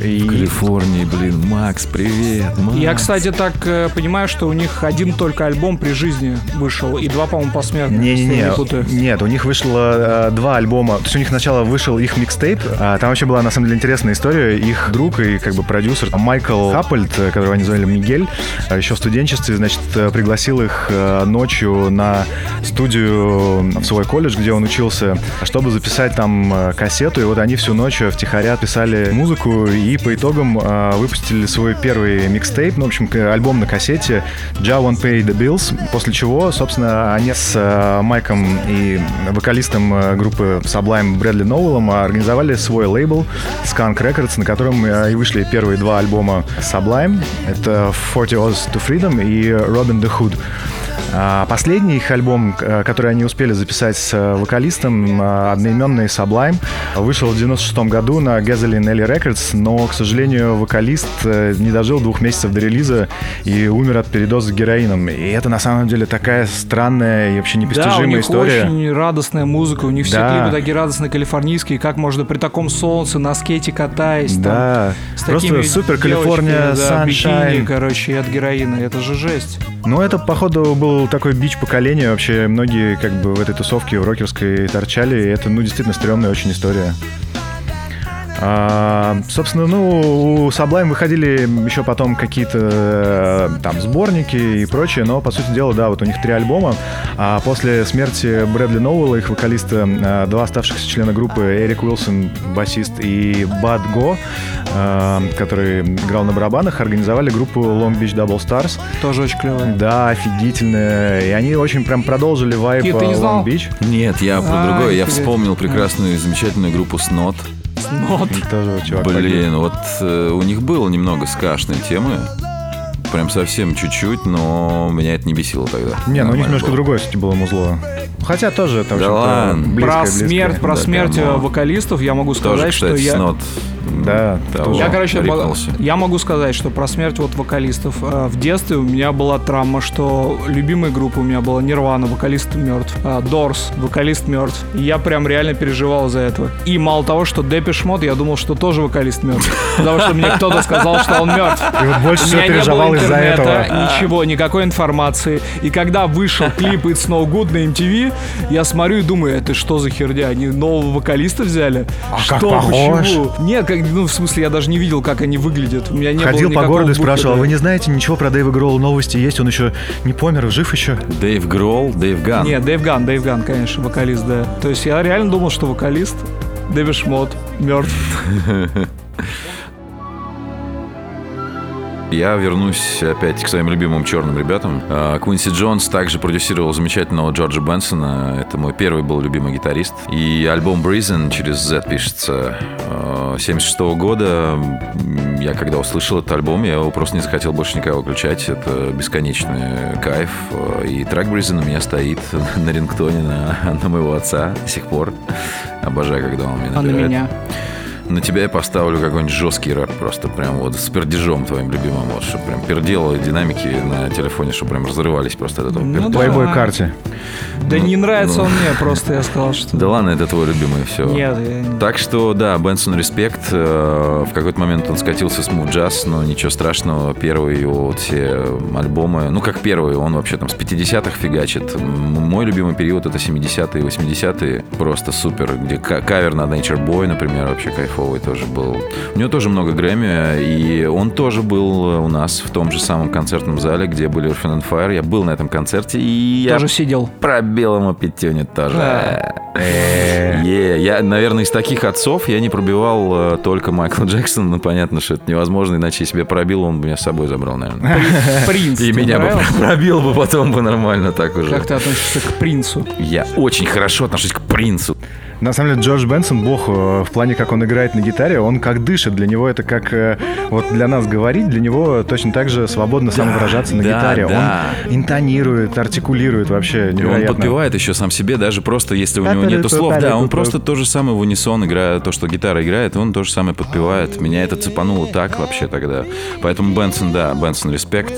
и- В Калифорнии, блин, Макс, привет, Макс. Я, кстати, так э, понимаю, что у них один только альбом при жизни вышел, и два, по-моему, посмертно. Не-не-не, не путаю. нет, у них вышло э, два альбома. То есть у них сначала вышел их микстейп. а там вообще была на самом деле интересная история. Их друг и как бы продюсер Майкл Хаппельд, э, которого они звали Мигель, э, еще в студенчестве, значит, э, пригласил их э, ночью на студию в свой колледж, где он учился, чтобы записать там э, кассету. И вот они всю ночь втихаря писали музыку и по итогам э, выпустили свой первый микстейп, ну, в общем, альбом на кассете «Ja Won't Pay the Bills», после чего, собственно, они с э, Майком и вокалистом группы Sublime Брэдли Ноуэллом организовали свой лейбл Skunk Records, на котором и вышли первые два альбома Sublime. Это «40 Oz to Freedom» и «Robin the Hood». А, последний их альбом, э, который они успели записать с э, вокалистом, э, одноименный Sublime, вышел в 96 году на Gasoline Alley Records, но, к сожалению, вокалист не дожил двух месяцев до релиза и умер от передоза героином. И это, на самом деле, такая странная и вообще непостижимая да, у них история. очень радостная музыка, у них все да. клипы такие радостные, калифорнийские, как можно при таком солнце на скейте катаясь, да. там, с Просто супер Калифорния, да, бикини, короче, от героина, это же жесть. Ну, это, походу, был такой бич поколения. Вообще, многие как бы в этой тусовке в рокерской торчали. И это, ну, действительно стрёмная очень история. А, собственно, ну, у Sublime выходили еще потом какие-то э, там сборники и прочее, но, по сути дела, да, вот у них три альбома, а после смерти Брэдли Ноуэлла, их вокалиста, э, два оставшихся члена группы, Эрик Уилсон, басист, и Бад Го, э, который играл на барабанах, организовали группу Long Beach Double Stars. Тоже очень клевая. Да, офигительная. И они очень прям продолжили вайп Long Beach. Нет, я про а, другое. Я вспомнил прекрасную и замечательную группу Snot. Нот. Тоже чувак Блин, вот э, у них было немного скашной темы. Прям совсем чуть-чуть, но меня это не бесило тогда. Не, ну у них немножко было. другое, кстати, было музло. Хотя тоже это да ладно. Близкое, про близкое. смерть, про да, смерть прямо... вокалистов я могу сказать, тоже, кстати, что я. Снот да, того, я, короче, я могу сказать, что про смерть вот вокалистов. Э, в детстве у меня была травма, что любимая группа у меня была Нирвана, вокалист мертв. Doors, вокалист мертв. И я прям реально переживал за этого. И мало того, что Depeche Mode, я думал, что тоже вокалист мертв. Потому что мне кто-то сказал, что он мертв. И вот больше всего переживал из-за этого. Ничего, никакой информации. И когда вышел клип It's No Good на MTV, я смотрю и думаю, это что за херня? Они нового вокалиста взяли? А что, как похож? Почему? Нет, как, ну, в смысле, я даже не видел, как они выглядят. У меня не Ходил было по городу и спрашивал, «А вы не знаете ничего про Дэйва Гролла? Новости есть? Он еще не помер, жив еще? Дэйв Гролл, Дэйв Ган. Нет, Дэйв Ган, Дэйв Ган, конечно, вокалист, да. То есть я реально думал, что вокалист Depeche Mode мертв. Я вернусь опять к своим любимым черным ребятам. А, Квинси Джонс также продюсировал замечательного Джорджа Бенсона. Это мой первый был любимый гитарист. И альбом Breezin' через Z пишется 76 -го года. Я когда услышал этот альбом, я его просто не захотел больше никого включать. Это бесконечный кайф. И трек Brazen у меня стоит на рингтоне на, на моего отца до сих пор. Обожаю, когда он мне набирает. А на меня? На тебя я поставлю какой-нибудь жесткий рэп просто прям вот с пердежом твоим любимым, вот, чтобы прям пердело динамики на телефоне, чтобы прям разрывались просто от этого Ну пердежа. да. Плейбой карте. Да Ну, не нравится ну. он мне, просто я сказал, что... Да ладно, это твой любимый, все. Нет, я Так что, да, Бенсон респект. Э, В какой-то момент он скатился в смут джаз, но ничего страшного. Первые его вот все альбомы, ну как первый, он вообще там с 50-х фигачит. Мой любимый период это 70-е, 80-е. Просто супер. Где ка- кавер на Nature Boy, например, вообще кайфовый тоже был. У него тоже много Грэмми, и он тоже был у нас в том же самом концертном зале, где были Earth and Fire. Я был на этом концерте, и я Тоже сидел. пробил ему пятюню тоже. Да. Э, я, наверное, из таких отцов я не пробивал э, только Майкла Джексона. Ну, понятно, что это невозможно, иначе я пробил, он бы меня с собой забрал, наверное. Принц. И меня бы пробил бы потом бы нормально так уже. Как ты относишься к принцу? Я очень хорошо отношусь к принцу. На самом деле Джордж Бенсон, бог, э, в плане, как он играет на гитаре, он как дышит. Для него это как, э, вот для нас говорить, для него точно так же свободно самовыражаться на да, гитаре. да. Он интонирует, артикулирует вообще И он невероятно. подпевает еще сам себе, даже просто если у него нету слов. Да, он просто то же самое в унисон играет, то, что гитара играет, он то же самое подпевает. Меня это цепануло так вообще тогда. Поэтому Бенсон, да, Бенсон респект.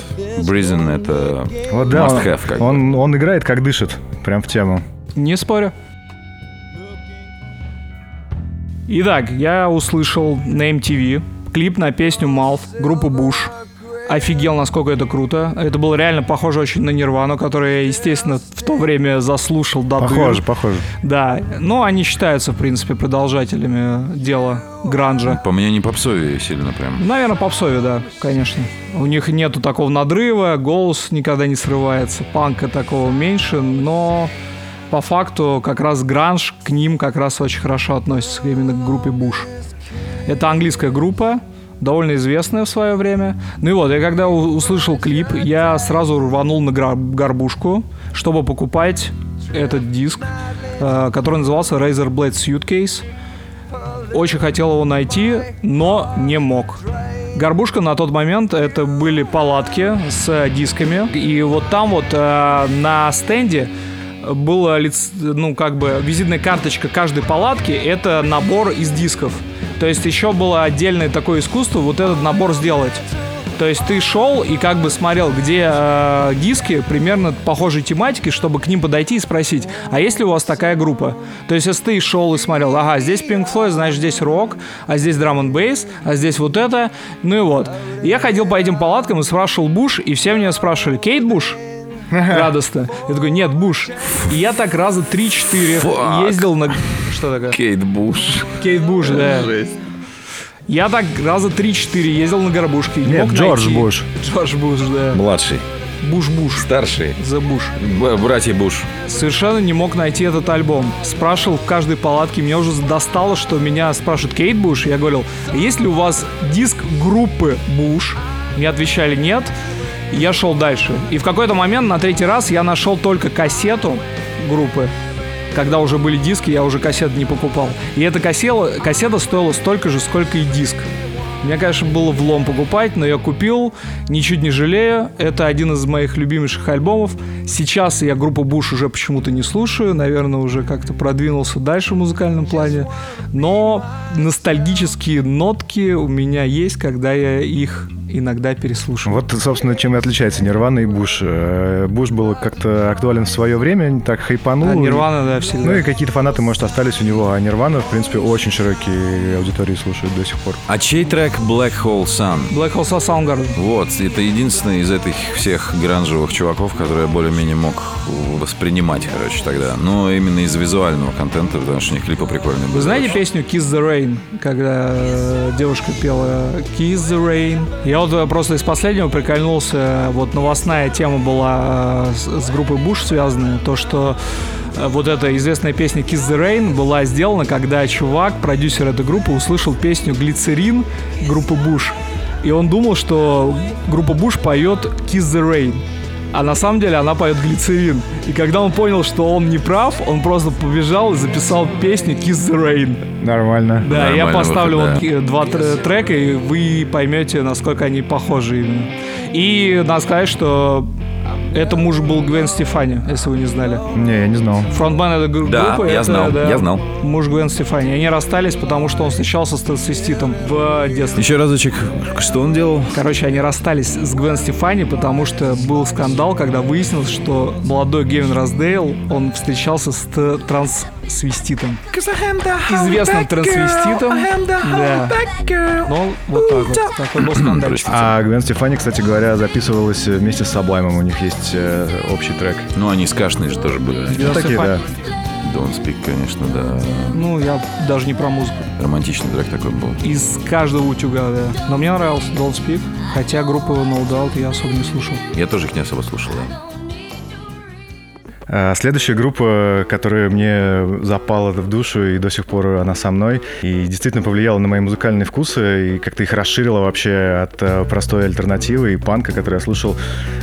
Бризен это Вот да, must have. Как бы. он, он играет как дышит, прям в тему. Не спорю. Итак, я услышал на MTV клип на песню Mouth группы Bush. Офигел, насколько это круто. Это было реально похоже очень на Нирвану, которую я, естественно, в то время заслушал до дыр. Похоже, похоже. Да, но они считаются, в принципе, продолжателями дела гранжа. По мне не попсовее сильно прям. Наверное, попсове, да, конечно. У них нету такого надрыва, голос никогда не срывается, панка такого меньше, но по факту как раз гранж к ним как раз очень хорошо относится именно к группе Буш. Это английская группа, довольно известная в свое время. Ну и вот, я когда услышал клип, я сразу рванул на горбушку, чтобы покупать этот диск, э, который назывался Razer Blade Suitcase. Очень хотел его найти, но не мог. Горбушка на тот момент это были палатки с дисками. И вот там вот э, на стенде была ну, как бы визитная карточка каждой палатки это набор из дисков. То есть еще было отдельное такое искусство вот этот набор сделать. То есть ты шел и как бы смотрел, где э, диски примерно похожей тематики, чтобы к ним подойти и спросить, а есть ли у вас такая группа? То есть если ты шел и смотрел, ага, здесь Pink Floyd, значит здесь рок, а здесь драм н бейс, а здесь вот это, ну и вот. Я ходил по этим палаткам и спрашивал Буш, и все меня спрашивали, Кейт Буш? Радостно. Я такой, нет, Буш. И я так раза 3-4 Fuck. ездил на... Что такое? Кейт Буш. Кейт Буш, да. Я так раза 3-4 ездил на горбушке. не Нет, мог Джордж найти. Буш. Джордж Буш, да. Младший. Буш-Буш. Старший. The Буш. Б- Братья Буш. Совершенно не мог найти этот альбом. Спрашивал в каждой палатке. Меня уже достало, что меня спрашивают Кейт Буш. Я говорил, «А есть ли у вас диск группы Буш? Мне отвечали нет. Я шел дальше. И в какой-то момент на третий раз я нашел только кассету группы. Когда уже были диски, я уже кассет не покупал. И эта кассета, кассета стоила столько же, сколько и диск. Мне, конечно, было влом покупать, но я купил, ничуть не жалею. Это один из моих любимейших альбомов. Сейчас я группу Буш уже почему-то не слушаю, наверное, уже как-то продвинулся дальше в музыкальном плане. Но ностальгические нотки у меня есть, когда я их иногда переслушиваю. Вот, собственно, чем и отличается Нирвана и Буш. Э, Буш был как-то актуален в свое время, не так хайпанул. А Нирвана, да, всегда. Ну и какие-то фанаты, может, остались у него, а Нирвана, в принципе, очень широкие аудитории слушают до сих пор. А чей трек Black Hole Sun? Black Hole Soundgarden. Вот, это единственный из этих всех гранжевых чуваков, который я более-менее мог воспринимать, короче, тогда. Но именно из визуального контента, потому что у них клипы прикольные были. Вы знаете очень. песню Kiss the Rain, когда девушка пела Kiss the Rain? Я вот просто из последнего прикольнулся, вот новостная тема была э, с, с группой Буш связанная, то, что э, вот эта известная песня Kiss the Rain была сделана, когда чувак, продюсер этой группы, услышал песню Глицерин группы Буш. И он думал, что группа Буш поет Kiss the Rain. А на самом деле она поет глицерин. И когда он понял, что он не прав, он просто побежал и записал песню Kiss the Rain. Нормально. Да, я Нормальный поставлю вот да. ки- два тр- трека, и вы поймете, насколько они похожи именно. И надо сказать, что это муж был Гвен Стефани, если вы не знали. Не, я не знал. Фронтмен этой гру- Да, группы. я это, знал, да, я знал. Муж Гвен Стефани. Они расстались, потому что он встречался с трансвеститом в детстве. Еще разочек, что он делал? Короче, они расстались с Гвен Стефани, потому что был скандал, когда выяснилось, что молодой Гевин Раздейл, он встречался с т- трансвеститом. Известным трансвеститом. Да. Ну, вот так вот. Такой был скандальчик. А Гвен Стефани, кстати говоря, записывалась вместе с Саблаймом. У них есть э, общий трек. Ну, они с Кашной же тоже были. Гвен Такие, да. Don't Speak, конечно, да. Ну, я даже не про музыку. Романтичный трек такой был. Из каждого утюга, да. Но мне нравился Don't Speak, хотя группу No Doubt я особо не слушал. Я тоже их не особо слушал, да. А, Следующая группа, которая мне запала в душу, и до сих пор она со мной, и действительно повлияла на мои музыкальные вкусы, и как-то их расширила вообще от э, простой альтернативы и панка, который я слушал,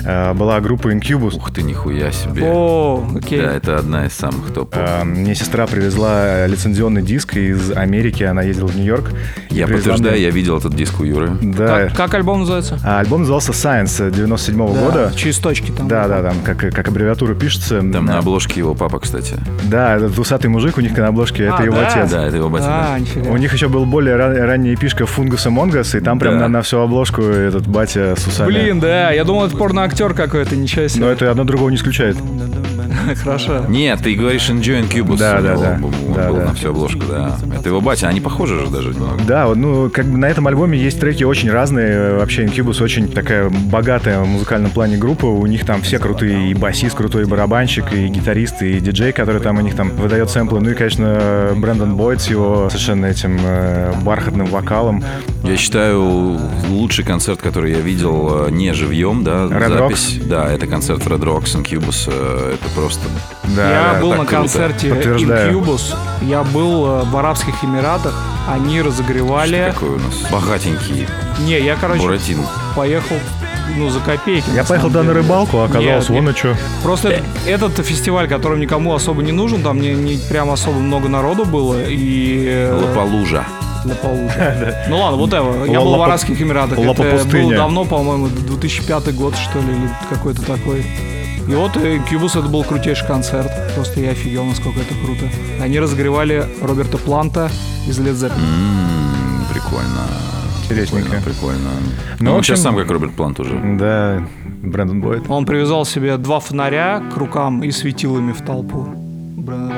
э, была группа Incubus. Ух ты, нихуя себе. О, окей. Да, это одна из самых топовых. А, Мне сестра привезла лицензионный диск из Америки, она ездила в Нью-Йорк. Я подтверждаю, мне- я видел этот диск у Юры. Да. Как, как альбом называется? А альбом назывался S.C.I.E.N.C.E. 97 Да, года. Через точки там. Да, да, там как, как аббревиатура пишется. Там Да. на обложке его папа, кстати. Да, этот усатый мужик у них на обложке, это А, его да? отец. Да, это его батя. А, да. нифига. У них еще был более ра- ранняя EP -шка Fungus Amongus, и там прям Да. на, на всю обложку этот батя с усами. Блин, да, я думал, это порноактер какой-то, ничего Но себе. это одно другого не исключает. Хорошо. Нет, ты говоришь Enjoy Cubus. Да, да, да. Да, был да. на всю обложку, да. Это его батя, они похожи же даже немного. Да, ну, как бы на этом альбоме есть треки очень разные. Вообще, Incubus очень такая богатая в музыкальном плане группа. У них там все крутые, и басист крутой, и барабанщик, и гитарист, и диджей, который там у них там выдает сэмплы. Ну и, конечно, Брэндон Бойд с его совершенно этим э, бархатным вокалом. Я считаю, лучший концерт, который я видел э, не живьем, да, Red запись. Да, это концерт Red Rocks and Cubus. э, Это просто. Да, я да, был на концерте. Incubus. Я был э, в Арабских Эмиратах. Они разогревали... Какой у нас богатенький Не, я, короче, Буратин. поехал ну, за копейки. Я поехал туда на рыбалку, а оказалось, Нет, вон нет. и что. Просто это- этот фестиваль, который никому особо не нужен, там не, не прям особо много народу было, и... э, Лапалужа. Лапалужа. Ну ладно, вот это. Я был в Арабских Эмиратах. Это было давно, по-моему, 2005 год, что ли, или какой-то такой. И вот э, Кьюбус это был крутейший концерт. Просто я офигел, насколько это круто. Они разогревали Роберта Планта из Led Zeppelin. М, Прикольно. Интересненько. Прикольно, прикольно. Ну, Ну, общем- сейчас сам как Роберт Плант уже. Да, Брэндон Бойд. Он привязал себе два фонаря к рукам и светил ими в толпу.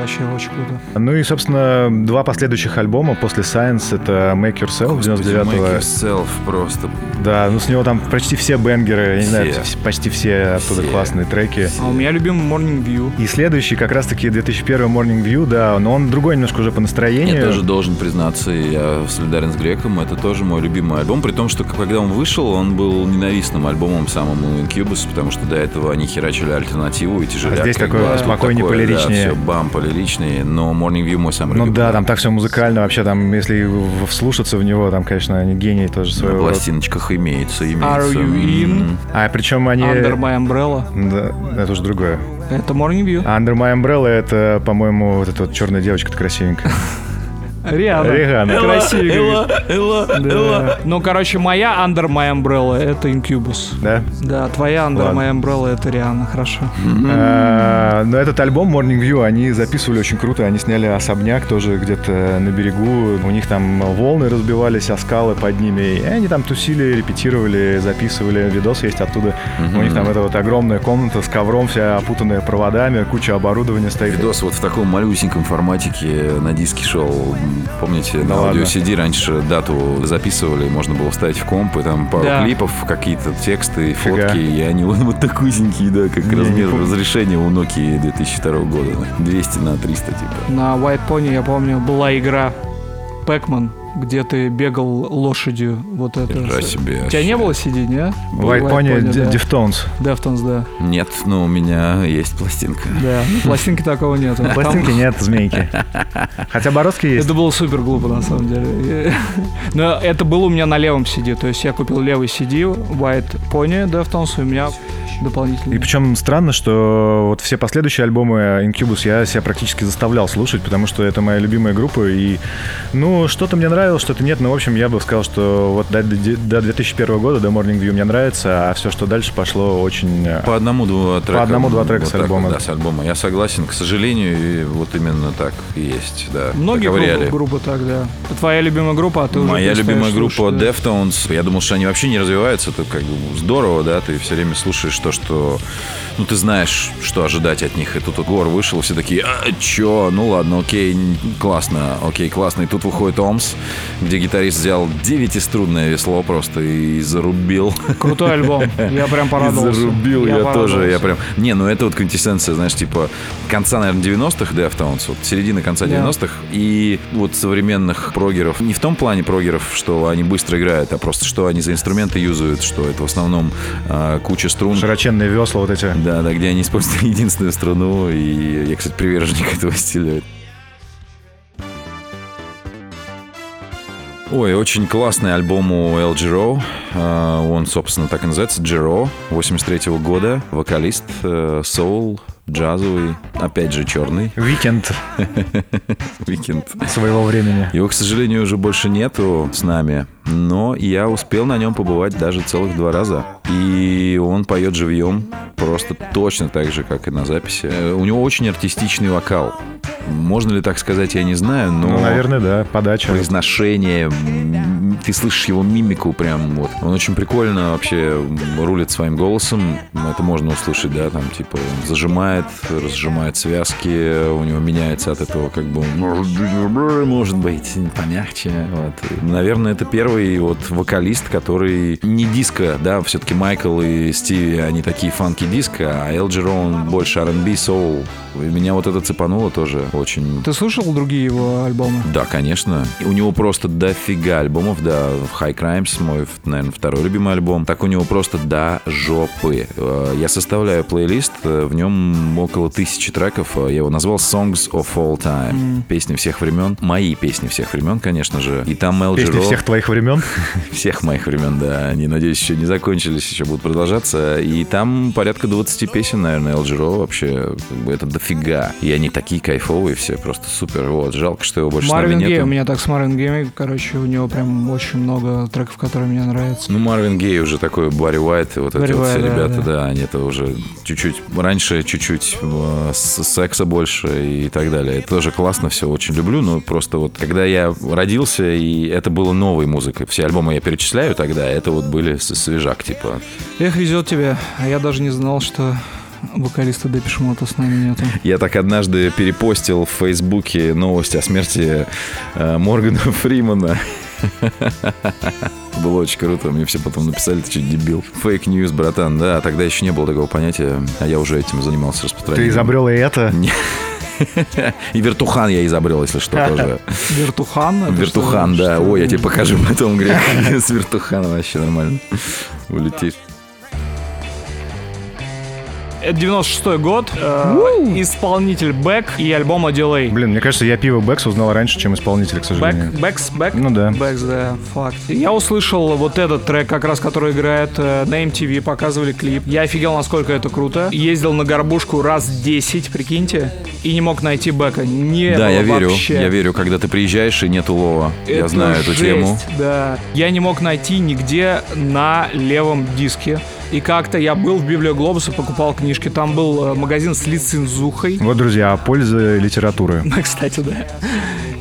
Вообще очень круто. Ну и, собственно, два последующих альбома после Science это Make Yourself Make 99-го. yourself просто. Да, ну с него там почти все бенгеры, я не знаю, Все. почти все оттуда Все. классные треки. А у меня любимый Morning View. И следующий как раз-таки 2001 Morning View, да, но он другой немножко уже по настроению. Я тоже должен признаться, я солидарен с Греком. Это тоже мой любимый альбом. При том, что когда он вышел, он был ненавистным альбомом самому Incubus, потому что до этого они херачили альтернативу и тяжеляк. А здесь а тут спокойнее, такое, полиричнее. Да, все бам, полиричнее. Но Morning View мой самый Ну любимый. да, там так все музыкально, вообще там, если вслушаться в него, там, конечно, они гении тоже На своего рода. пластиночках имеется, имеется. Are you in? А причем они... Under My Umbrella. Да, это уже другое. Это Morning View. Under My Umbrella это, по-моему, вот эта вот черная девочка красивенькая. Риана. Риhanna. Красивенькая. Элла, Да. Ну, короче, моя Under My Umbrella это Incubus. Да? Да, твоя Under Ладно. My Umbrella это Риана, хорошо. А, Но этот альбом Morning View они записывали очень круто. Они сняли особняк тоже где-то на берегу. У них там волны разбивались, а скалы под ними. И они там тусили, репетировали, записывали. Видос есть оттуда. У них там эта вот огромная комната с ковром, вся опутанная проводами, куча оборудования стоит. Видос вот в таком малюсеньком форматике на диске шел. Помните, Да на ладно. аудио CD раньше дату записывали, можно было вставить в комп, и там пару Да. клипов, какие-то тексты, Фига. фотки, и они вот, вот такусенькие, да, как Не, размер не разрешения у Nokia 2002 года. 200 на 300, типа. На White Pony, я помню, была игра Pac-Man, где ты бегал лошадью. Вот это. Держа себе. У тебя не было CD, не? White Pony, да. Deftones. Deftones, да. Нет, но у меня есть пластинка. Да, ну, пластинки такого нету. Пластинки нет, змейки. Хотя бороздки есть. Это было супер глупо, на самом деле. Но это было у меня на левом CD. То есть я купил левый CD, White Pony Deftones, и у меня дополнительный. И причем странно, что вот все последующие альбомы Incubus я себя практически заставлял слушать, потому что это моя любимая группа, и, ну, что-то мне нравилось, что-то нет, но, в общем, я бы сказал, что вот до, до 2001 года, до Morning View мне нравится, а все, что дальше пошло, очень... э, По одному-два трека. одному-два трека с так альбома. вот, да, с альбома. Я согласен, к сожалению, вот именно так и есть, да. Многие группы, группы так, да. Это твоя любимая группа, а ты уже Моя перестаешь любимая группа слушать, да. Deftones. Я думал, что они вообще не развиваются. Это как бы здорово, да. Ты все время слушаешь то, что... Ну, ты знаешь, что ожидать от них. И тут Гор вышел, все такие, а, чё? Ну, ладно, окей, классно, окей, классно. И тут выходит Омс, где гитарист взял девятиструнное весло просто и зарубил. Крутой альбом. Я прям порадовался. Зарубил я, тоже, я прям... Не, ну это вот квинтэссенция, знаешь, типа конца, наверное, 90-х Deftones, вот середины конца Да. 90-х, и вот современных прогеров. Не в том плане прогеров, что они быстро играют, а просто что они за инструменты юзают, что это в основном а, куча струн. Широченные весла вот эти. Да, да, где они используют единственную струну, и я, кстати, приверженник этого стиля. Ой, очень классный альбом у Al Jarreau. А, Он, собственно, так и называется. Giro, 83 года. Вокалист, э, соул, джазовый, опять же черный. Weeknd Weeknd. своего времени. Его, к сожалению, уже больше нету с нами, но я успел на нем побывать даже целых два раза. И он поет живьем просто точно так же, как и на записи. Э, У него очень артистичный вокал. Можно ли так сказать, я не знаю, но... Ну, наверное, да, подача. произношение, ты слышишь его мимику прям вот. Он очень прикольно вообще рулит своим голосом, это можно услышать, да, там типа он зажимает, разжимает связки, у него меняется от этого как бы может быть помягче. Вот. Наверное, это первый вот вокалист, который не диско, да, все-таки Майкл и Стиви, они такие фанки диска, а Эл Джерон больше R&B, соул. И меня вот это цепануло тоже очень. Ты слушал другие его альбомы? Да, конечно. У него просто дофига альбомов, да. High Crimes, мой, наверное, второй любимый альбом. Так у него просто до жопы. Э, я составляю плейлист, э, в нем около тысячи треков. Э, я его назвал Songs of All Time. Mm. Песни всех времен. Мои песни всех времен, конечно же. И там Мел Песни всех твоих времен? всех моих времен, да. Они, надеюсь, еще не закончились, еще будут продолжаться. И там порядка 20 песен, наверное, Эл вообще. Это дофига. И они такие кайфовые все, просто супер. Вот, жалко, что его больше Марвин Гей, у меня так с Марвин Гей, короче, у него прям очень много треков, которые мне нравятся. Ну, Марвин Гей уже такой Барри Уайт, вот Барри эти вот все да, ребята, да. да, они это уже чуть-чуть раньше, чуть-чуть э, секса больше и так далее. Это тоже классно, все очень люблю, но просто вот когда я родился, и это было новой музыкой, все альбомы я перечисляю тогда, это вот были свежак, типа. Эх, везет тебе, а я даже не знал, что вокалиста Депиш Мота с нами нету. Я так однажды перепостил в Фейсбуке новость о смерти э, Моргана Фримана. Было очень круто. Мне все потом написали, ты что, дебил. Фейк ньюс, братан. Да, тогда еще не было такого понятия, а я уже этим занимался распространением. Ты изобрел и это? И вертухан я изобрел, если что, тоже. Вертухан? Вертухан, да. Ой, я тебе покажу потом, Грег. С вертуханом вообще нормально. Улетишь. Это 96 год. Э, исполнитель Beck и альбом Odelay. Блин, мне кажется, я пиво Beck's узнал раньше, чем исполнитель, к сожалению. Бэк, Бэкс, Бэк? Ну да. Beck's, да, факт. Я услышал вот этот трек, как раз который играет э, на MTV, показывали клип. Я офигел, насколько это круто. Ездил на горбушку раз 10, прикиньте, и не мог найти Бэка. Не да, я верю. Вообще. Я верю, когда ты приезжаешь и нет улова. Это я знаю жесть, эту тему. Да. Я не мог найти нигде на левом диске. И как-то я был в Библиоглобусе, покупал книжки. Там был э, магазин с лицензухой. Вот, друзья, польза литературы. Кстати, да.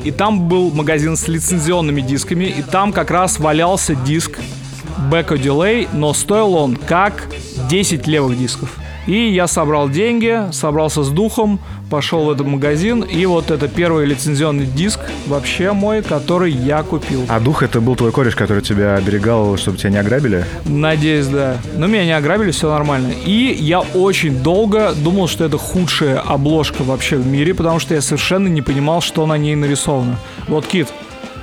И там был магазин с лицензионными дисками. И там как раз валялся диск Backo Delay, но стоил он как 10 левых дисков. И я собрал деньги, собрался с духом, пошел в этот магазин, и вот это первый лицензионный диск вообще мой, который я купил. А дух это был твой кореш, который тебя оберегал, чтобы тебя не ограбили? Надеюсь, да. Но меня не ограбили, все нормально. И я очень долго думал, что это худшая обложка вообще в мире, потому что я совершенно не понимал, что на ней нарисовано. Вот, Кит,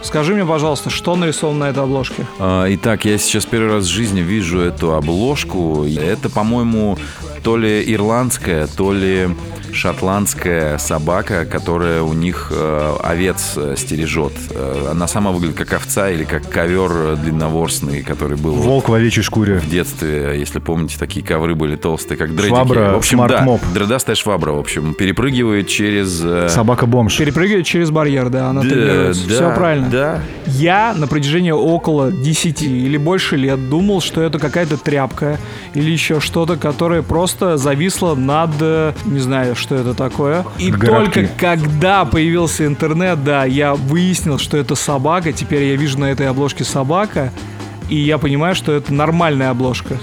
Скажи мне, пожалуйста, что нарисовано на этой обложке? А, итак, я сейчас первый раз в жизни вижу эту обложку. Это, по-моему, то ли ирландская, то ли шотландская собака, которая у них э, овец э, стережет. Э, она сама выглядит как овца или как ковер длинноворстный, который был... Волк в овечьей шкуре. В детстве, если помните, такие ковры были толстые, как дредики. Швабра, в общем, да, моп. дредастая швабра, в общем, перепрыгивает через... Э... Собака-бомж. Перепрыгивает через барьер, да, она да, тренируется. Да, Все правильно. Да. Я на протяжении около 10 или больше лет думал, что это какая-то тряпка или еще что-то, которое просто зависло над, э, не знаю, что это такое. И Городки. только когда появился интернет, да, я выяснил, что это собака. Теперь я вижу на этой обложке собака. И я понимаю, что это нормальная обложка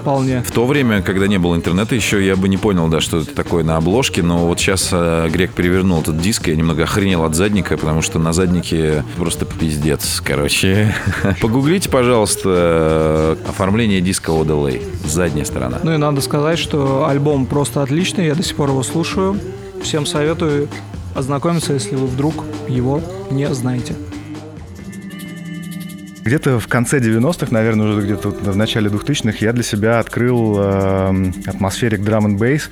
вполне. В то время, когда не было интернета еще, я бы не понял, да, что это такое на обложке, но вот сейчас э, Грек перевернул этот диск, и я немного охренел от задника, потому что на заднике просто пиздец, короче. Погуглите, пожалуйста, э, оформление диска Odelay, задняя сторона. Ну и надо сказать, что альбом просто отличный, я до сих пор его слушаю. Всем советую ознакомиться, если вы вдруг его не знаете. Где-то в конце 90-х, наверное, уже где-то в начале 2000-х я для себя открыл э, атмосферик Drum and Bass.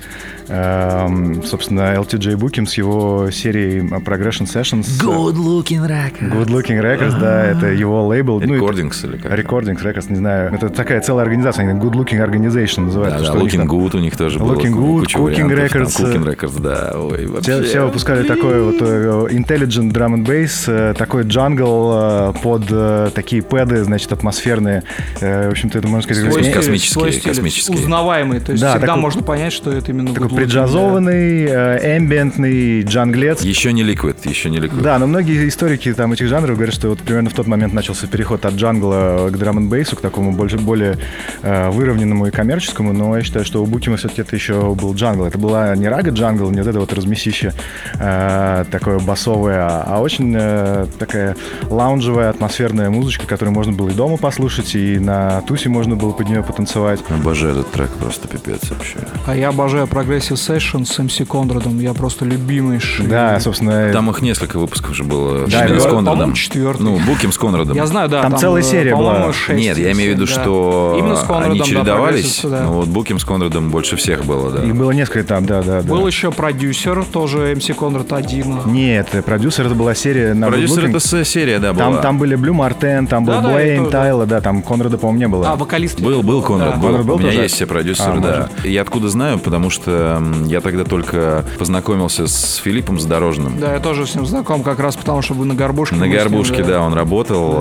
Э, собственно, LTJ Booking с его серией Progression Sessions. Good Looking Records. Good Looking Records, да, это его лейбл. Recordings ну, или как? Recordings Records, не знаю. Это такая целая организация, они Good Looking Organization называется. Да, да, Looking Good у них тоже было. Looking Good, Cooking Records. Cooking Records, да. Ой, вообще. Все, все выпускали такой вот uh, Intelligent Drum and Bass, такой джангл под такие пэды, значит, атмосферные. Э, в общем-то, это можно сказать... Свой космические, свой стиль, космические. Узнаваемый, то есть Да, всегда такой- можно понять, что это именно Такой преджазованный, эмбиентный джанглец. Еще не ликвид, еще не ликвид. Да, но многие историки там этих жанров говорят, что вот примерно в тот момент начался переход от джангла к драм н бейсу, к такому больше, более э, выровненному и коммерческому, но я считаю, что у Букима все-таки это еще был джангл. Это была не рага джангл, не вот это вот размесище э, такое басовое, а, а очень э, такая лаунжевая, атмосферная музычка, которую можно было и дома послушать, и на тусе можно было под нее потанцевать. Обожаю этот трек, просто пипец вообще. А я обожаю Progressive Session с MC Конрадом. Я просто любимый. Да, собственно, Там их несколько выпусков же было. Да, и с Конрадом. четвертый. Ну, Буким с Конрадом. Я знаю, да. Там целая э, серия была. шесть Нет, я имею в виду, да. что Именно с Конрадом, они да, чередовались, Progressive, да. но вот Буким с Конрадом больше всех было, да. их было несколько там, да, да, да. Был еще продюсер, тоже MC Конрад один. Нет, продюсер это была серия на Продюсер это серия, да, была. Там, там были Блю Мартен, там был Да-да, Блейн, это- Тайла, да, там Конрада, по-моему, не было. А, вокалист. Был, был Конрад, Да. был. Конрад был У меня тоже? есть все продюсеры, А, да. И я откуда знаю, потому что я тогда только познакомился с Филиппом Задорожным. Да, я тоже с ним знаком, как раз потому, что вы на горбушке. На ним, горбушке, да, он работал.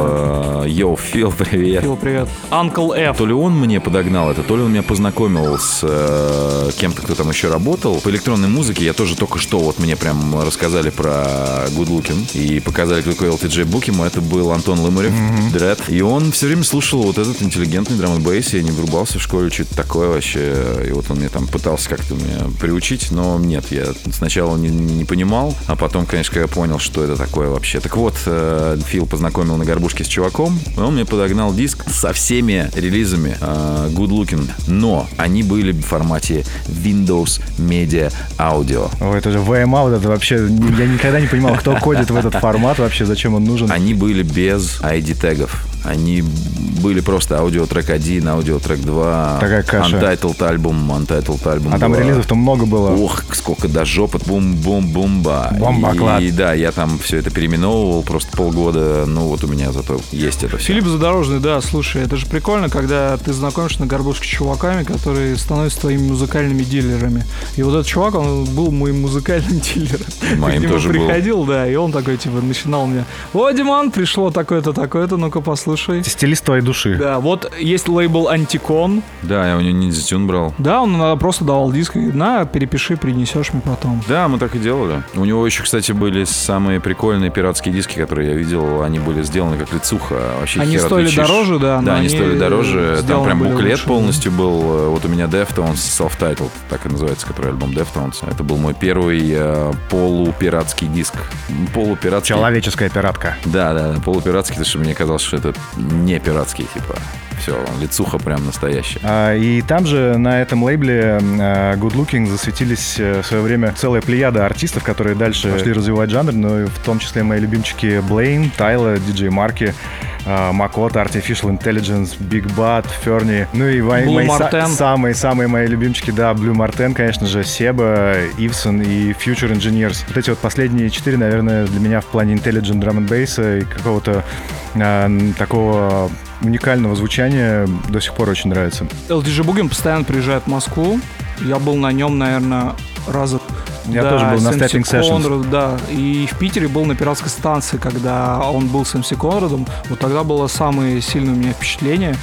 Э, Йоу, Фил, привет. Фил, привет. Uncle F. То ли он мне подогнал это, то ли он меня познакомил с э, кем-то, кто там еще работал. По электронной музыке я тоже только что вот мне прям рассказали про Good Looking и показали, кто такой LTJ Буким. Это был Антон Лымарев, Дред. И он все время слушал вот этот интеллигентный драм н бейс я не врубался в школе, что-то такое вообще. И вот он мне там пытался как-то меня приучить, но нет, я сначала не, не понимал, а потом, конечно, когда понял, что это такое вообще. Так вот, э, Фил познакомил на горбушке с чуваком, и он мне подогнал диск со всеми релизами э, Good Looking, но они были в формате Windows Media Audio. Ой, это же VMA, вот это вообще, я никогда не понимал, кто кодит в этот формат вообще, зачем он нужен. Они были без ID-тегов. Они были просто аудиотрек 1, аудиотрек 2, Такая каша. Untitled альбом, Untitled альбом А там 2. релизов-то много было. Ох, сколько до жопы, бум-бум-бумба. Бомба, и, клад. и да, я там все это переименовывал просто полгода. Ну вот у меня зато есть это все. Филипп Задорожный, да, слушай, это же прикольно, когда ты знакомишься на горбушке с чуваками, которые становятся твоими музыкальными дилерами. И вот этот чувак, он был моим музыкальным дилером. Моим тоже был. приходил, да, и он такой, типа, начинал мне, о, Диман, пришло такое-то, такое-то, ну-ка послушай. Стилист твоей души. Да, вот есть лейбл Антикон. Да, я у него Ninja Tune брал. Да, он просто давал диск и на, перепиши, принесешь мне потом. Да, мы так и делали. У него еще, кстати, были самые прикольные пиратские диски, которые я видел. Они были сделаны как лицуха. Вообще Они стоили отличишь. дороже, да, Да, они они стоили дороже. Там прям буклет лучше, да. полностью был. Э, Вот у меня Deftones Self-Titled, так и называется, который альбом Deftones. Это был мой первый э, полупиратский диск. Полупиратский. Человеческая пиратка. Да, да, да, полупиратский, потому что мне казалось, что это не пиратский, типа. Все, лицуха прям настоящая. А, И там же на этом лейбле э, Good Looking засветились э, в свое время целая плеяда артистов, которые дальше пошли развивать жанр, но и в том числе мои любимчики Блейн, Тайла, Диджей Марки, э, Макота, Artificial Intelligence, Big Bad, Ферни. Ну и мои, Blue мои самые-самые мои любимчики, да, Блю Мартен, конечно же, Себа, Ивсон и Future Engineers. Вот эти вот последние четыре, наверное, для меня в плане Intelligent Drum and Bass и какого-то э, такого уникального звучания до сих пор очень нравится. LTG Boogie постоянно приезжает в Москву. Я был на нем, наверное, раза Я да, тоже был на Stepping Sessions. Конрад, да. И в Питере был на пиратской станции, когда он был с МС Конрадом. Вот тогда было самое сильное у меня впечатление.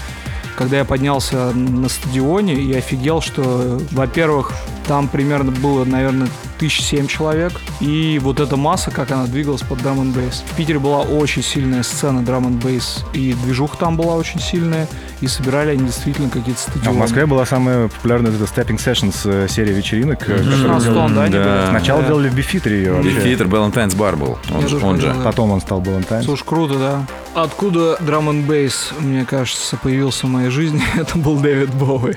Когда я поднялся на стадионе и офигел, что, во-первых, там примерно было, наверное, тысяч семь человек. И вот эта масса, как она двигалась под драм н бейс. В Питере была очень сильная сцена драм н бейс. И движуха там была очень сильная. И собирали они действительно какие-то А стадионы. в Москве была самая популярная эта Stepping Sessions э, серия вечеринок. э, 16 делали- тонн, да, Да. Сначала Да. делали в Бифитре ее. Бифитер, Valentine's Bar был. Он, же- он же. Потом он стал Балантайн. Слушай, круто, да. Откуда драм н бейс, мне кажется, появился в моей жизни, это был Дэвид Боуи.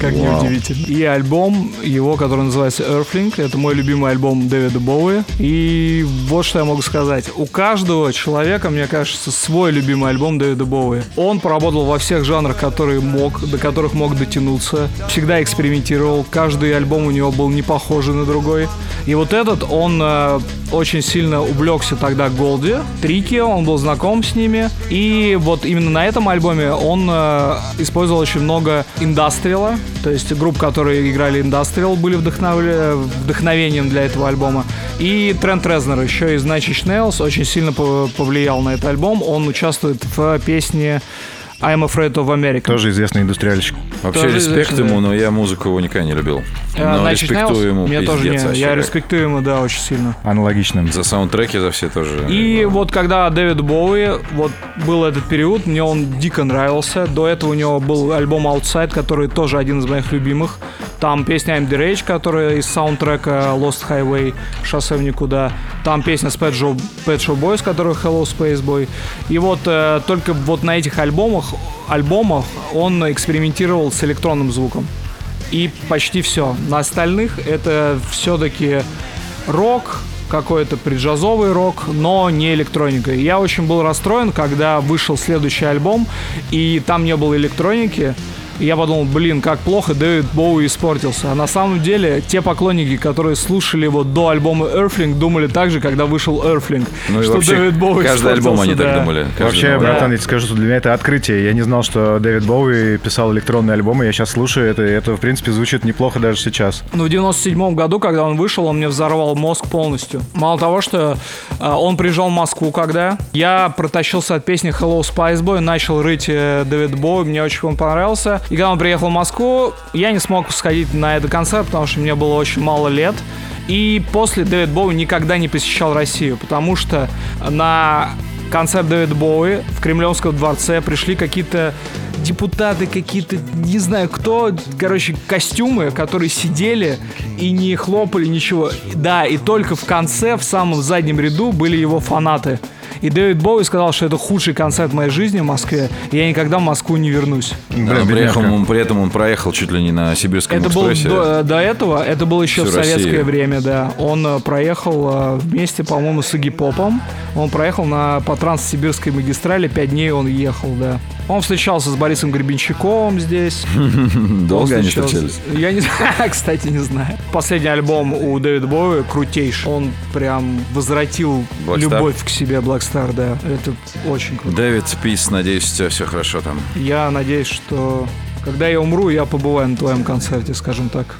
Как Вау. неудивительно. И альбом его, который называется Earthling, это мой любимый альбом Дэвида Боуи. И вот что я могу сказать. У каждого человека, мне кажется, свой любимый альбом Дэвида Боуи. Он поработал во всех жанрах, которые мог, до которых мог дотянуться. Всегда экспериментировал. Каждый альбом у него был не похожий на другой. И вот этот, он э, очень сильно увлекся тогда Голди, Трики, он был знаком с ними. И вот именно на этом альбоме он э, использовал очень много индастриала, то есть групп, которые играли индастриал, были вдохновля... вдохновением для этого альбома. И Трент Резнер еще из Nine Inch очень сильно повлиял на этот альбом. Он участвует в песне I'm Afraid of America. Тоже известный индустриальщик. Вообще Тоже респект ему, да. но я музыку его никогда не любил. А, но значит, респектую ему Мне тоже не, вообще. Я респектую ему, да, очень сильно. Аналогично. За саундтреки, за все тоже. И вот когда Дэвид Боуи, вот был этот период, мне он дико нравился. До этого у него был альбом Outside, который тоже один из моих любимых. Там песня I'm the Rage, которая из саундтрека Lost Highway, шоссе в никуда. Там песня с Pet Show, Pet Show Boys, которая Hello Space Boy. И вот э, только вот на этих альбомах, альбомах он экспериментировал с электронным звуком. И почти все. На остальных это все-таки рок, какой-то преджазовый рок, но не электроника. Я очень был расстроен, когда вышел следующий альбом, и там не было электроники. И я подумал, блин, как плохо Дэвид Боуи испортился. А на самом деле, те поклонники, которые слушали его до альбома Earthling, думали так же, когда вышел Earthling. Ну что вообще, Дэвид Боуи Каждый альбом они да. так думали. Вообще, новый. братан, я тебе скажу, что для меня это открытие. Я не знал, что Дэвид Боуи писал электронные альбомы. Я сейчас слушаю это, и это, в принципе, звучит неплохо даже сейчас. Ну, в 97 году, когда он вышел, он мне взорвал мозг полностью. Мало того, что э, он приезжал в Москву, когда я протащился от песни Hello Spice Boy, начал рыть э, Дэвид Боуи, мне очень он понравился. И когда он приехал в Москву, я не смог сходить на этот концерт, потому что мне было очень мало лет. И после Дэвид Боуи никогда не посещал Россию, потому что на концерт Дэвид Боуи в Кремлевском дворце пришли какие-то депутаты какие-то, не знаю кто, короче, костюмы, которые сидели и не хлопали ничего. Да, и только в конце, в самом заднем ряду были его фанаты. И Дэвид Боуи сказал, что это худший концерт моей жизни в Москве, и я никогда в Москву не вернусь. Да, приехал, он, при этом он проехал чуть ли не на Сибирском это экспрессе. Было до, до этого, это было еще Всю в советское Россию. время, да. Он э, проехал э, вместе, по-моему, с Игги Попом. Он проехал на, по Транссибирской магистрали, пять дней он ехал, да. Он встречался с Борисом Гребенщиковым здесь. Долго они встречались? Я не знаю, кстати, не знаю. Последний альбом у Дэвида Боуи крутейший. Он прям возвратил любовь к себе Black Star, да. Это очень круто. Дэвид, пис, надеюсь, у тебя все хорошо там. Я надеюсь, что когда я умру, я побываю на твоем концерте, скажем так.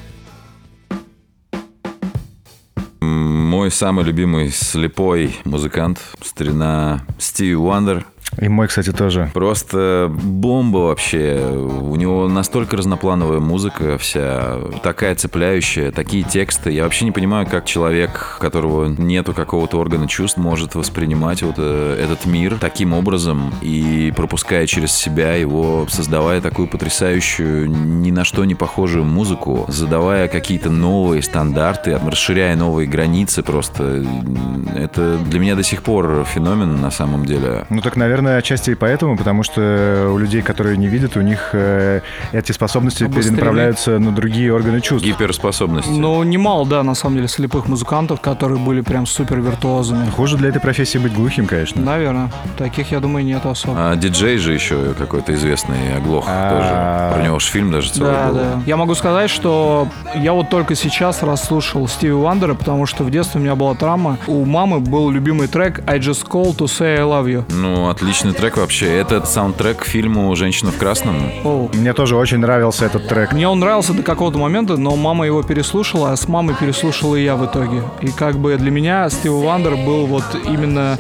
Мой самый любимый слепой музыкант, старина Стиви Уандер – и мой, кстати, тоже. Просто бомба вообще. У него настолько разноплановая музыка вся, такая цепляющая, такие тексты. Я вообще не понимаю, как человек, у которого нету какого-то органа чувств, может воспринимать вот э, этот мир таким образом и пропуская через себя его, создавая такую потрясающую, ни на что не похожую музыку, задавая какие-то новые стандарты, расширяя новые границы просто. Это для меня до сих пор феномен на самом деле. Ну так, наверное, наверное, отчасти и поэтому, потому что у людей, которые не видят, у них э, эти способности Обострение. перенаправляются на другие органы чувств. Гиперспособности. Ну, немало, да, на самом деле, слепых музыкантов, которые были прям супер виртуозами. Хуже для этой профессии быть глухим, конечно. Наверное. Таких, я думаю, нет особо. А диджей же еще какой-то известный оглох тоже. Про него же фильм даже целый да, был. Да. Я могу сказать, что я вот только сейчас расслушал Стиви Вандера, потому что в детстве у меня была травма. У мамы был любимый трек I Just Called to Say I Love You. Ну, отлично Отличный трек вообще. Это саундтрек к фильму «Женщина в красном». О. Мне тоже очень нравился этот трек. Мне он нравился до какого-то момента, но мама его переслушала, а с мамой переслушала и я в итоге. И как бы для меня Стив Вандер был вот именно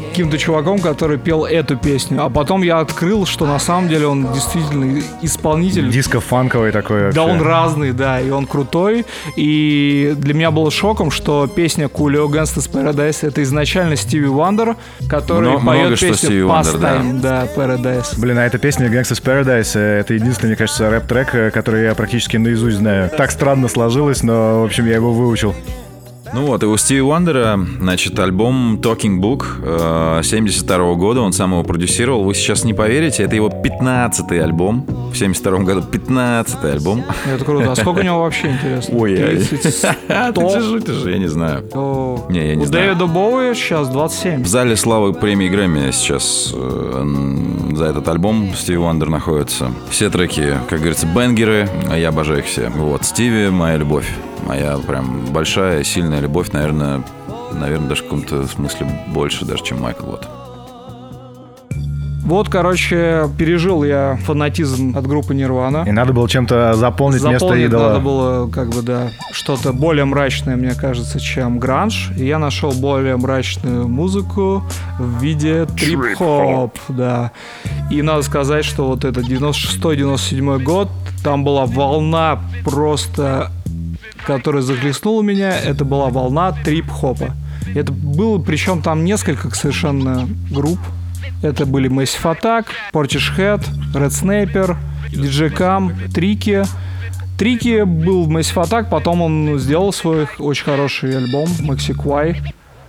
каким-то чуваком, который пел эту песню. А потом я открыл, что на самом деле он действительно исполнитель. Диско-фанковый такой вообще. Да, он разный, да, и он крутой. И для меня было шоком, что песня Coolio Gangsta's Paradise это изначально Стиви Вандер, который много, поет много песню Pastime, да. да, Paradise. Блин, а эта песня Gangsta's Paradise, э, это единственный, мне кажется, рэп-трек, э, который я практически наизусть знаю. Так странно сложилось, но, в общем, я его выучил. Ну вот, и у Стиви Уандера, значит, альбом Talking Book 72 -го года, он сам его продюсировал. Вы сейчас не поверите, это его 15-й альбом. В 72 году 15-й альбом. Это круто. А сколько у него вообще, интересно? Ой, 30, а, ты же шутишь, я не знаю. О, не, я не у знаю. Дэвида Боуи сейчас 27. В зале славы премии Грэмми сейчас э, за этот альбом Стиви Уандер находится. Все треки, как говорится, бенгеры, а я обожаю их все. Вот, Стиви — моя любовь моя прям большая, сильная любовь, наверное, наверное, даже в каком-то смысле больше даже, чем Майкл вот. Вот, короче, пережил я фанатизм от группы Нирвана. И надо было чем-то заполнить, место Заполнить идола. надо было, как бы, да, что-то более мрачное, мне кажется, чем гранж. И я нашел более мрачную музыку в виде трип-хоп, да. И надо сказать, что вот это 96-97 год, там была волна просто, которая захлестнула меня, это была волна трип-хопа. Это было, причем там несколько совершенно групп. Это были Massive Attack, Portishead, Red Sniper, DJ Cam, Трики. Трики был в Massive Attack, потом он сделал свой очень хороший альбом Maxi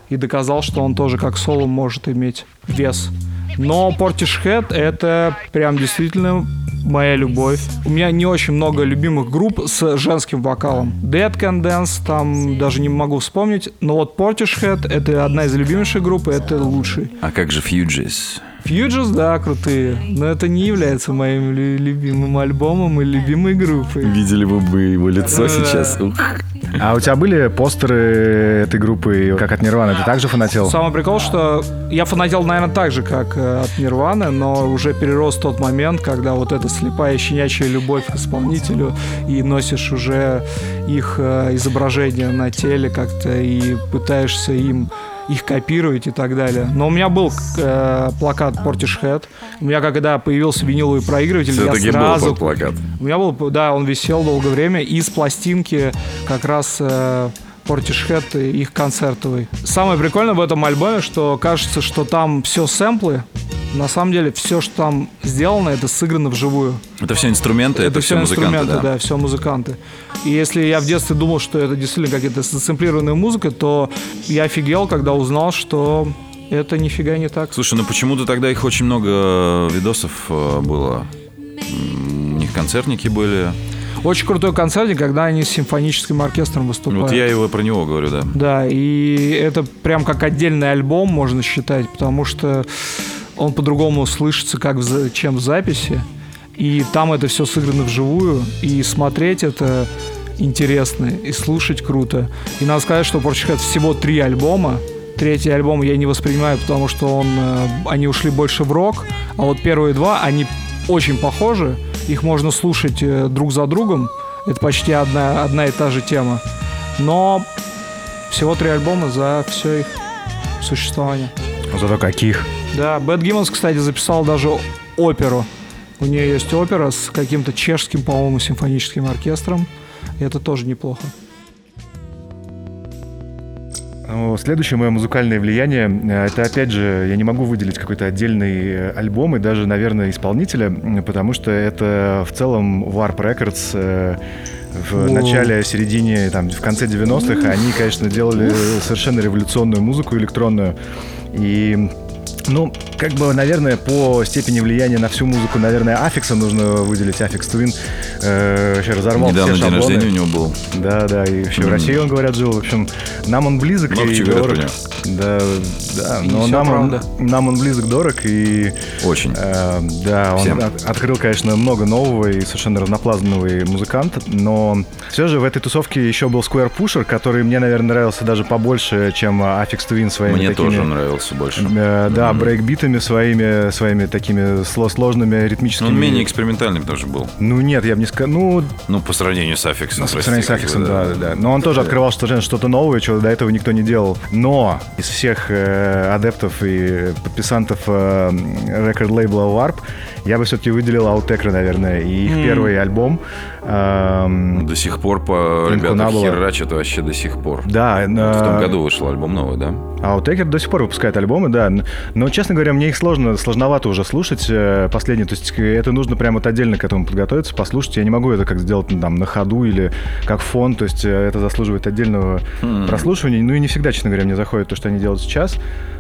и доказал, что он тоже как соло может иметь вес. Но Portishead это прям действительно моя любовь. У меня не очень много любимых групп с женским вокалом. Dead Can Dance, там даже не могу вспомнить. Но вот Portishead это одна из любимейших групп, и это лучший. А как же Fugees? Fugees, да, крутые. Но это не является моим лю- любимым альбомом и любимой группой. Видели бы вы его лицо Да. сейчас. Ух. А у тебя были постеры этой группы, как от Нирваны? Ты также фанател? Самый прикол, что я фанател, наверное, так же, как э, от Нирваны, но уже перерос тот момент, когда вот эта слепая щенячья любовь к исполнителю, и носишь уже их э, изображение на теле как-то и пытаешься им их копировать и так далее. Но у меня был э, плакат Portishead. У меня когда появился виниловый проигрыватель, я Все-таки был сразу... тот плакат. У меня был, да, он висел долгое время из пластинки как раз э, Portishead и их концертовый. Самое прикольное в этом альбоме, что кажется, что там все сэмплы. На самом деле все, что там сделано, это сыграно вживую. Это все инструменты, это, все всё музыканты, инструменты, да. да, все музыканты. И если я в детстве думал, что это действительно какая-то сэмплированная музыка, то я офигел, когда узнал, что это нифига не так. Слушай, ну почему-то тогда их очень много видосов э, было. У них концертники были. Очень крутой концерт, когда они с симфоническим оркестром выступают. Вот я его про него говорю, да. Да, и это прям как отдельный альбом можно считать, потому что он по-другому слышится, как в чем в записи. И там это все сыграно вживую, и смотреть это интересно, и слушать круто. И надо сказать, что Portishead всего три альбома. Третий альбом я не воспринимаю, потому что он, э, они ушли больше в рок, а вот первые два, они очень похожи, их можно слушать э, друг за другом, это почти одна, одна и та же тема. Но всего три альбома за все их существование. Зато каких? Да, Бэт Гиммонс, кстати, записал даже оперу. У нее есть опера с каким-то чешским, по-моему, симфоническим оркестром. И это тоже неплохо. Ну, Следующее мое музыкальное влияние, э, это опять же, я не могу выделить какой-то отдельный э, альбом и даже, наверное, исполнителя, потому что это в целом Warp Records э, в О. начале, середине, там, в конце 90-х. Они, конечно, делали совершенно революционную музыку электронную. И ну, как бы, наверное, по степени влияния на всю музыку, наверное, Афекса нужно выделить. Aphex Twin э, вообще разорвал Недавно все день шаблоны. рождения у него был. Да, да, и вообще в Мгм. России он, говорят, жил. В общем, нам он близок Много и чего говорят дорог. про Да, да, И но нам он, нам он близок, дорог, и Очень. э, да, он Всем. от- открыл, конечно, много нового и совершенно разноплановый музыкант, но все же в этой тусовке еще был Square Pusher, который мне, наверное, нравился даже побольше, чем Affix Twin своими Мне такими... тоже нравился больше. э, да, Мгм. брейкбитами своими, своими такими сло- сложными Но ритмическими... он менее экспериментальным тоже был. Ну нет, я бы не сказал. Ну, Ну, по сравнению с Аффиксом. Ну, по сравнению с Аффиксом, да, да, да. Но он тоже открывал что-то, что-то новое, чего до этого никто не делал. Но из всех э, адептов и подписантов э, рекорд-лейбла Warp я бы все-таки выделил Outekra, наверное, и их М. первый альбом. Эм, До сих пор по ребята херачат вообще до сих пор. да, В том э, году вышел альбом новый, да? А Outtaker до сих пор выпускает альбомы, да. Но, честно говоря, мне их сложно, сложновато уже слушать э, последние. То есть э, это нужно прямо вот отдельно к этому подготовиться, послушать. Я не могу это как сделать там на ходу или как фон. То есть э, это заслуживает отдельного Хм. прослушивания. Ну и не всегда, честно говоря, мне заходит то, что они делают сейчас.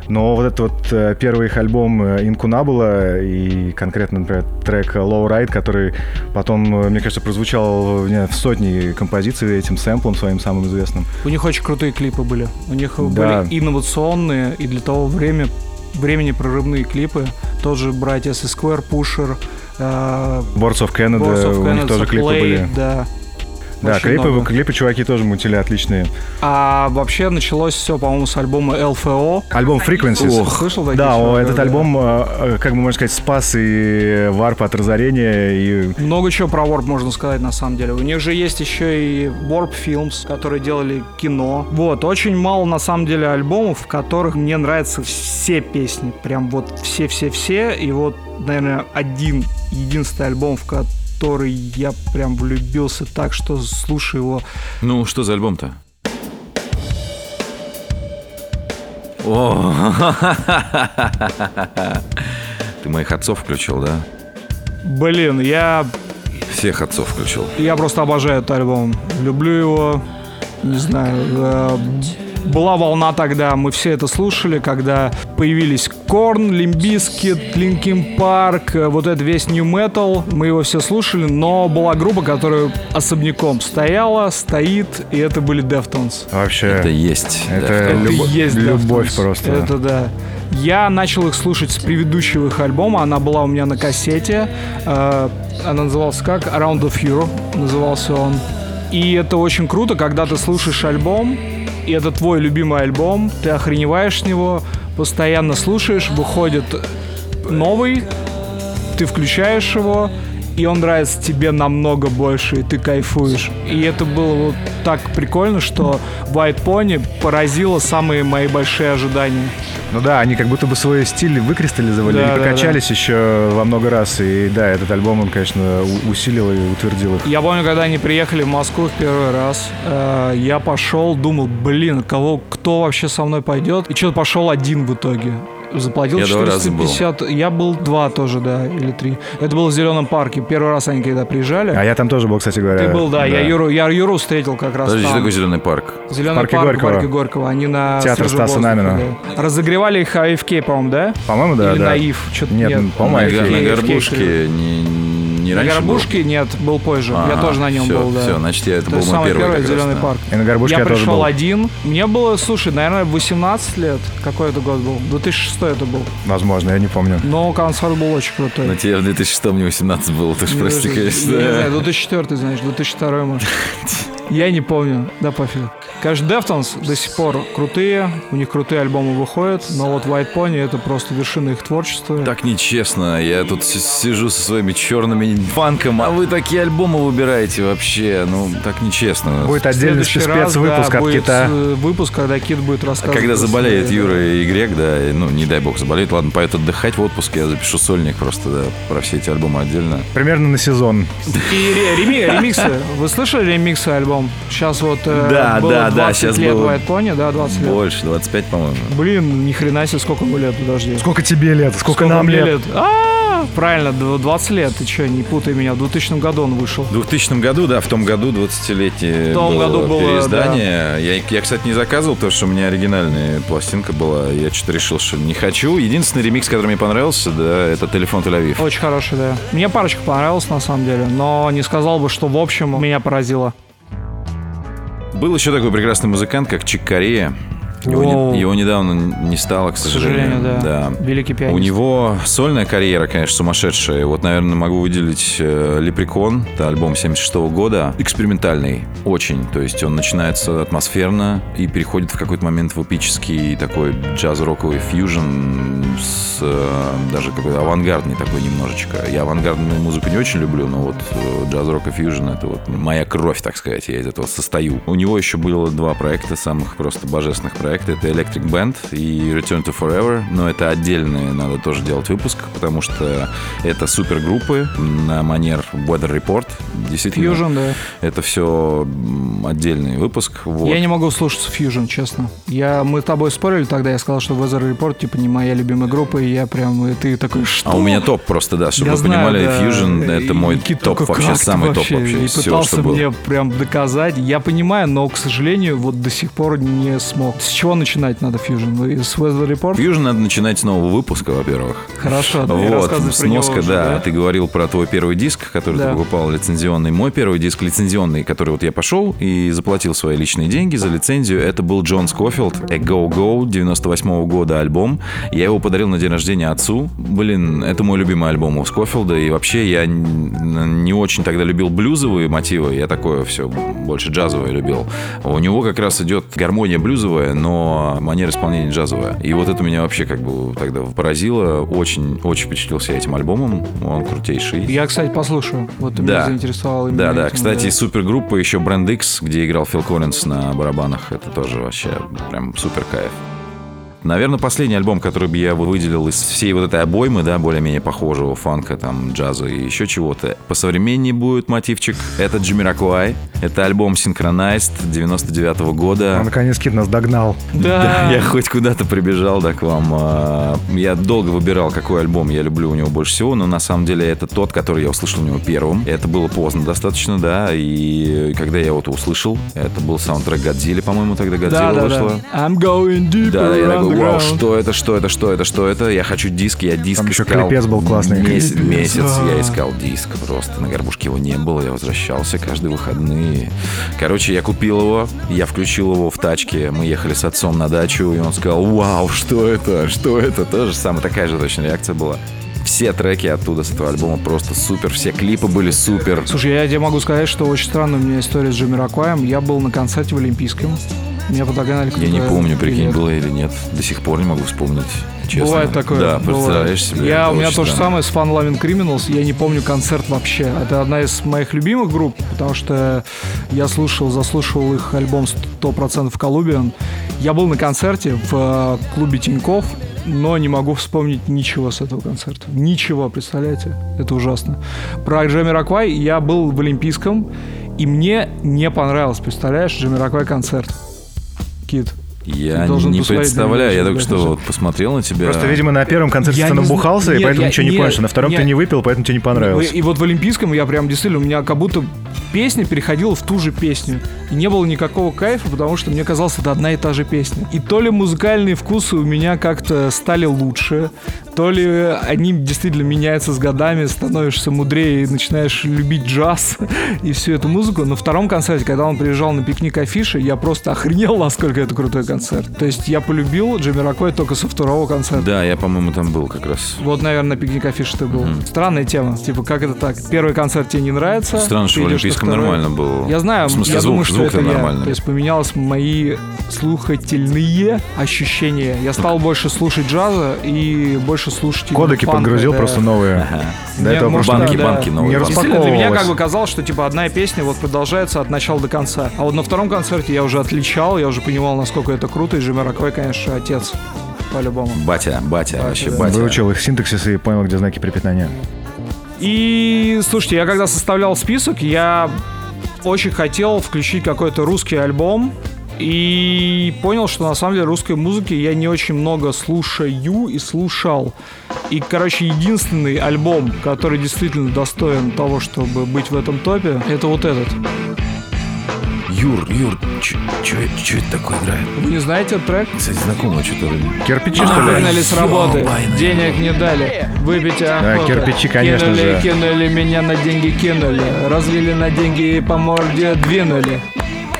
Но вот этот вот э, первый их альбом э, Incunabula и конкретно, например, трек Low Ride, который потом, э, мне кажется, прозвучал не в сотни композиций этим сэмплом своим самым известным. У них очень крутые клипы были. У них Да. были инновационные и для того время, времени прорывные клипы. Тот же братья со Square Pusher, Boards of у них тоже клипы Play, были. Да. Да, Очень клипы, много. клипы чуваки тоже мутили отличные. А вообще началось все, по-моему, с альбома LFO. Альбом Frequencies. Слышал такие Да, чуваки? этот Да. альбом, э, э, как бы можно сказать, спас и варп от разорения, и Много чего про Warp можно сказать на самом деле. У них же есть еще и Warp Films, которые делали кино. Вот, очень мало на самом деле альбомов, в которых мне нравятся все песни. Прям вот все-все-все. И вот, наверное, один единственный альбом, в который я прям влюбился так, что слушаю его. Ну, что за альбом-то? О, Ты моих отцов включил, да? Блин, я, Всех отцов включил. я просто обожаю этот альбом. Люблю его. Не знаю. э, была волна тогда, мы все это слушали, когда появились Korn, Limp Bizkit, Linkin Park, вот этот весь Nu Metal, мы его все слушали, но была группа, которая особняком стояла, стоит, и это были Deftones. вообще... Это есть. Это Это любо- и есть любовь Deftones. просто. Это да. Я начал их слушать с предыдущего их альбома. Она была у меня на кассете. Э, Она называлась как? Around the Hero назывался он. И это очень круто, когда ты слушаешь альбом, и это твой любимый альбом, ты охреневаешь с него, постоянно слушаешь, выходит новый, ты включаешь его, и он нравится тебе намного больше, и ты кайфуешь. И это было вот так прикольно, что White Pony поразило самые мои большие ожидания. Ну да, они как будто бы свой стиль выкристаллизовали Да, и да, прокачались еще во много раз. И да, этот альбом, он, конечно, усилил и утвердил их. Я помню, когда они приехали в Москву в первый раз, э, я пошел, думал, блин, кого, кто вообще со мной пойдет? И что-то пошел один в итоге. Заплатил Я два раза был. 450. Я был два тоже, да, или три. Это было в Зеленом парке. Первый раз они когда приезжали. А я там тоже был, кстати говоря. Ты был, да, я Юру, я Юру встретил как раз Подожди, что там. такое зеленый парк? Зеленый парк Горького. в парке Горького. Они на Театр Стаса воздухе, Намина. да. Разогревали их AFK, по-моему, да? По-моему, да, Или да. наив? Что-то Нет, нет. по-моему, на, на горбушке не, не На раньше был? горбушке нет, был позже. я Ага, тоже на нем всё, был, да. Все, значит, я, это То был мой самый первый раз, зеленый да. парк. И на горбушке я я, тоже пришел был. один. Мне было, слушай, наверное, 18 лет. Какой это год был? 2006 это был. Возможно, я не помню. Но концерт был очень крутой. На тебе в 2006 мне 18 было, ты ж Не прости, знаю, конечно. Я не знаю, 2004, знаешь, 2002, может. Я не помню. Да, пофиг. Конечно, Deftones до сих пор крутые, у них крутые альбомы выходят, но вот White Pony это просто вершина их творчества. Так нечестно, я тут си- сижу со своими черными фанком, а вы такие альбомы выбираете вообще, ну так нечестно. Будет отдельный спецвыпуск да, от будет, Кита. э, выпуск, когда Кит будет рассказывать. Когда про заболеет свои- Юра и Грек, да, и, ну, не дай бог заболеет, ладно, поет отдыхать в отпуске, я запишу сольник просто, да, про все эти альбомы отдельно. Примерно на сезон. И ре- реми- ремиксы. Вы слышали ремиксы альбом? Сейчас вот э, Да, было да, да, 20 щас лет было White Pony, да, 20 лет. Больше, 25, по-моему. Блин, ни хрена себе, сколько ему лет, подожди. Сколько тебе лет? Сколько, нам мне лет? А, правильно, дв- 20 лет, ты что, не путай меня, в 2000 году он вышел. В 2000 году, да, в том году 20-летие В том было году было, переиздание. Я, я, кстати, не заказывал, потому что у меня оригинальная пластинка была. Я что-то решил, что не хочу. Единственный ремикс, который мне понравился, да, это «Телефон Тель-Авив». Очень хороший, да. Мне парочка понравилась, на самом деле, но не сказал бы, что в общем меня поразило. Был еще такой прекрасный музыкант, как Чик Корея. Его, не- его недавно не стало, к К сожалению. сожалению, да. Великий пианист. У него сольная карьера, конечно, сумасшедшая. Вот, наверное, могу выделить э, «Лепрекон». Это альбом 76 года. Экспериментальный. Очень. То есть он начинается атмосферно и переходит в какой-то момент в эпический такой джаз-роковый фьюжн с э, даже какой-то авангардный такой немножечко. Я авангардную музыку не очень люблю, но вот э, джаз-рок и фьюжн — это вот моя кровь, так сказать. Я из этого состою. У него еще было два проекта, самых просто божественных проекта. Это Electric Band и Return to Forever. Но это отдельные, надо тоже делать выпуск, потому что это супергруппы на манер Weather Report. Действительно, Fusion, да. это все отдельный выпуск. Вот. Я не могу слушаться Fusion, честно. Я, мы с тобой спорили тогда, я сказал, что Weather Report, типа, не моя любимая группа, и я прям, и ты такой, что? А у меня топ просто, да, чтобы Я вы знаю, понимали, да. Fusion это мой Кит топ вообще, «Как ты самый топ вообще?» И всего, пытался что было. мне прям доказать. Я понимаю, но, к сожалению, вот до сих пор не смог. С чего начинать надо Fusion? С Weather Report? Fusion надо начинать с нового выпуска, во-первых. Хорошо, да, и Вот, про него сноска, уже, да. Ты говорил про твой первый диск, который Да. ты покупал лицензионный. Мой первый диск лицензионный, который вот я пошел и заплатил свои личные деньги за лицензию, это был Джон Скофилд, A Go Go 98 года альбом. Я его подарил на день рождения отцу. Блин, это мой любимый альбом у Скофилда. И вообще я не очень тогда любил блюзовые мотивы. Я такое все больше джазовое любил. У него как раз идет гармония блюзовая, но манера исполнения джазовая. И вот это меня вообще как бы тогда поразило. Очень, очень впечатлился этим альбомом. Он крутейший. Я, кстати, послушаю. Вот Да. меня заинтересовал именно Да, да. этим, Кстати, да. супергруппа еще Brand X, где играл Фил Коллинз на барабанах. Это тоже вообще прям супер кайф. Наверное, последний альбом, который бы я выделил из всей вот этой обоймы, да, более-менее похожего фанка, там, джаза и еще чего-то. Посовременнее будет мотивчик. Это Джимиракуай. Это альбом Synchronized 99 года. Он наконец Кит нас догнал. Да, Я хоть куда-то прибежал, да, к вам. А, Я долго выбирал, какой альбом я люблю у него больше всего, но на самом деле это тот, который я услышал у него первым. Это было поздно достаточно, да, и когда я его услышал, это был саундтрек Годзиллы, по-моему, тогда да, Годзилла да, вышла. да. I'm going deeper Да, я такой, вау, что это, что это, что это, что это? Я хочу диск, я диск Там еще искал. клипец был классный. Месяц, месяц я искал диск просто. На горбушке его не было, я возвращался каждые выходные. Короче, я купил его, я включил его в тачке, мы ехали с отцом на дачу, и он сказал, вау, что это, что это? Тоже самая такая же точно реакция была. Все треки оттуда с этого альбома просто супер, все клипы были супер. Слушай, я тебе могу сказать, что очень странная у меня история с Джамиракваем. Я был на концерте в Олимпийском. Меня подогнали Я не помню, прикинь, билет. было или нет. До сих пор не могу вспомнить. Честно. Бывает такое. Да, бывает. представляешь себе. Я, у меня то же самое с Fun Loving Criminals. Я не помню концерт вообще. Это одна из моих любимых групп, потому что я слушал, заслушивал их альбом 100% Колумбиан. Я был на концерте в э, клубе Тиньков, но не могу вспомнить ничего с этого концерта. Ничего, представляете? Это ужасно. Про Джамираквай я был в Олимпийском, и мне не понравилось, представляешь, Джамираквай концерт. Кит. Я не представляю, я только что вот посмотрел на тебя. Просто, видимо, на первом концерте ты набухался, и поэтому ничего не понял. На втором ты не выпил, поэтому тебе не понравилось. И вот в Олимпийском я прям действительно, у меня как будто песня переходила в ту же песню. И не было никакого кайфа, потому что мне казалось, это одна и та же песня. И то ли музыкальные вкусы у меня как-то стали лучше, то ли они действительно меняются с годами, становишься мудрее и начинаешь любить джаз и всю эту музыку. На втором концерте, когда он приезжал на пикник афиши, я просто охренел, насколько это крутой концерт. То есть я полюбил Джамиракой только со второго концерта. Да, я, по-моему, там был как раз. Вот, наверное, на пикник афише ты был. Странная тема. Типа, как это так? Первый концерт тебе не нравится. Странно, что в Олимпийском второй. нормально было. Я знаю, В смысле, я звук, думаю, что звук-то это я. нормальный. То есть поменялось мои слухательные ощущения. Я стал больше слушать джаза и больше слушать Кодеки фанка, подгрузил да. просто новые. До Не, этого может, просто банки, да, банки новые. не банки. Действительно, для меня как бы казалось, что типа одна песня вот продолжается от начала до конца. А вот на втором концерте я уже отличал, я уже понимал, насколько это круто, и Джимми Роквей, конечно, отец. По-любому. Батя, батя, Батя, вообще да. батя. Выучил их синтаксис и понял, где знаки препинания. И, слушайте, я когда составлял список, я очень хотел включить какой-то русский альбом. И понял, что на самом деле русской музыки я не очень много слушаю и слушал. И, короче, единственный альбом, который действительно достоин того, чтобы быть в этом топе, это вот этот. Юр, Юр, что это такое играет? Вы не знаете этот трек? Кстати, знакомое что-то. Кирпичи, что ли? Выгнали с работы, денег не дали, выпить охота. кирпичи, конечно кинули, же. кинули меня на деньги, кинули, разлили на деньги и по морде двинули.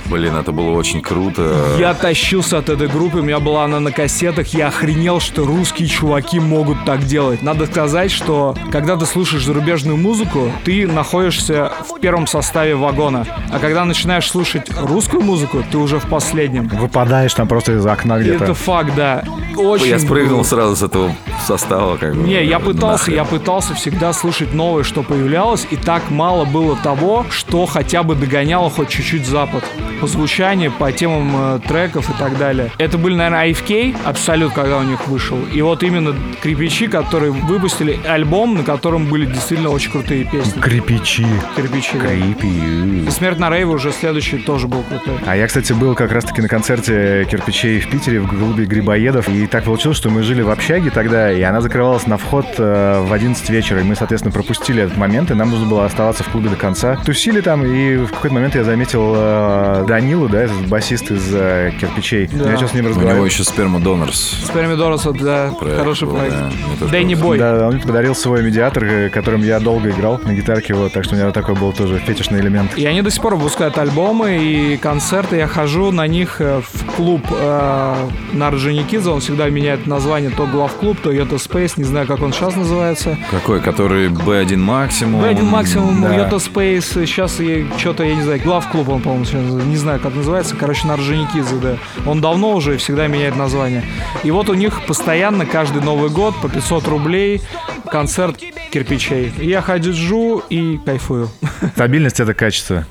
Блин, это было очень круто. Я тащился от этой группы, у меня была она на кассетах, я охренел, что русские чуваки могут так делать. Надо сказать, что когда ты слушаешь зарубежную музыку, ты находишься в первом составе вагона. А когда начинаешь слушать русскую музыку, ты уже в последнем. Выпадаешь там просто из окна где-то. Это факт, да. Очень Я спрыгнул сразу с этого состава. Как бы. Не, я пытался, Нахрен. я пытался всегда слушать новое, что появлялось, и так мало было того, что хотя бы догоняло хоть чуть-чуть Запад. По звучанию, по темам э, треков и так далее. Это были, наверное, IFK, Абсолют, когда у них вышел. И вот именно Крепичи, которые выпустили альбом, на котором были действительно очень крутые песни. Крепичи. Кирпичи, да. Крепи. Смерть на рейве уже следующий тоже был крутой. А я, кстати, был как раз-таки на концерте кирпичей в Питере, в клубе Грибоедов. И так получилось, что мы жили в общаге тогда, и она закрывалась на вход э, в 11 вечера. И мы, соответственно, пропустили этот момент, и нам нужно было оставаться в клубе до конца. Тусили там, и в какой-то момент я заметил э, Данилу, да, этот басист из э, кирпичей. Да. Я сейчас с ним У него разговаривал. еще сперма донорс. Спермидорос, вот, да, хороший проект. Дэнни Бой. Да, он мне подарил свой медиатор, э, которым я долго играл на гитарке, вот, так что у меня такой был тоже фетишный элемент. И они до сих пор выпускают альбомы и концерты. Я хожу на них э, в клуб э, на Орджоникидзе. Он всегда меняет название то главклуб, то Йота Space. Не знаю, как он сейчас называется. Какой? Который B1 максимум? B1 максимум, да. Йота Space. Сейчас я что-то, я не знаю, главклуб он, по-моему, сейчас, не знаю, как называется. Короче, на Орджоникидзе, да. Он давно уже всегда меняет название. И вот у них постоянно каждый Новый год по 500 рублей концерт кирпичей. И я ходю и кайфую. Стабильность — это качество.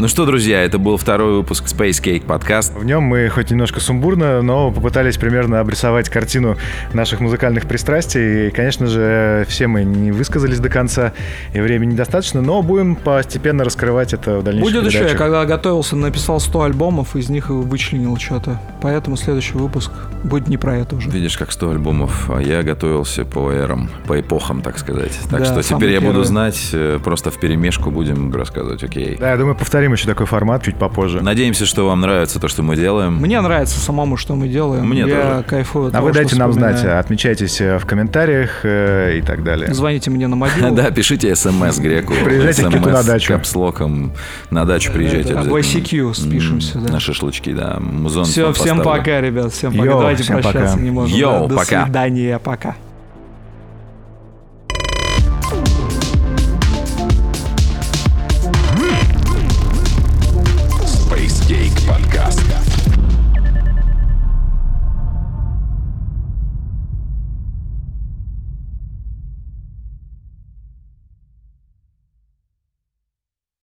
Ну что, друзья, это был второй выпуск Space Cake подкаст. В нем мы хоть немножко сумбурно, но попытались примерно обрисовать картину наших музыкальных пристрастий. И, конечно же, все мы не высказались до конца, и времени недостаточно, но будем постепенно раскрывать это в дальнейших Будет еще, я передачах. когда готовился, написал 100 альбомов, из них вычленил что-то. Поэтому следующий выпуск будет не про это уже. Видишь, как 100 альбомов, а я готовился по эрам, по эпохам, так сказать. Так Да, что теперь я буду первый. знать, э, просто в перемешку будем рассказывать, окей. Да, я думаю, повторим еще такой формат чуть попозже. Надеемся, что вам нравится то, что мы делаем. Мне нравится самому, что мы делаем. Мне я тоже. кайфую. от А того, вы что дайте нам знать, отмечайтесь э, в комментариях э, и так далее. Звоните мне на мобилу. Да, пишите смс греку. Приезжайте к Киту на дачу. капслоком на дачу приезжайте в ICQ спишемся. На шашлычки, да. Музон Все, всем пока, ребят. Всем пока. Давайте прощаться пока. не можем. Йоу, да. До пока. свидания, пока.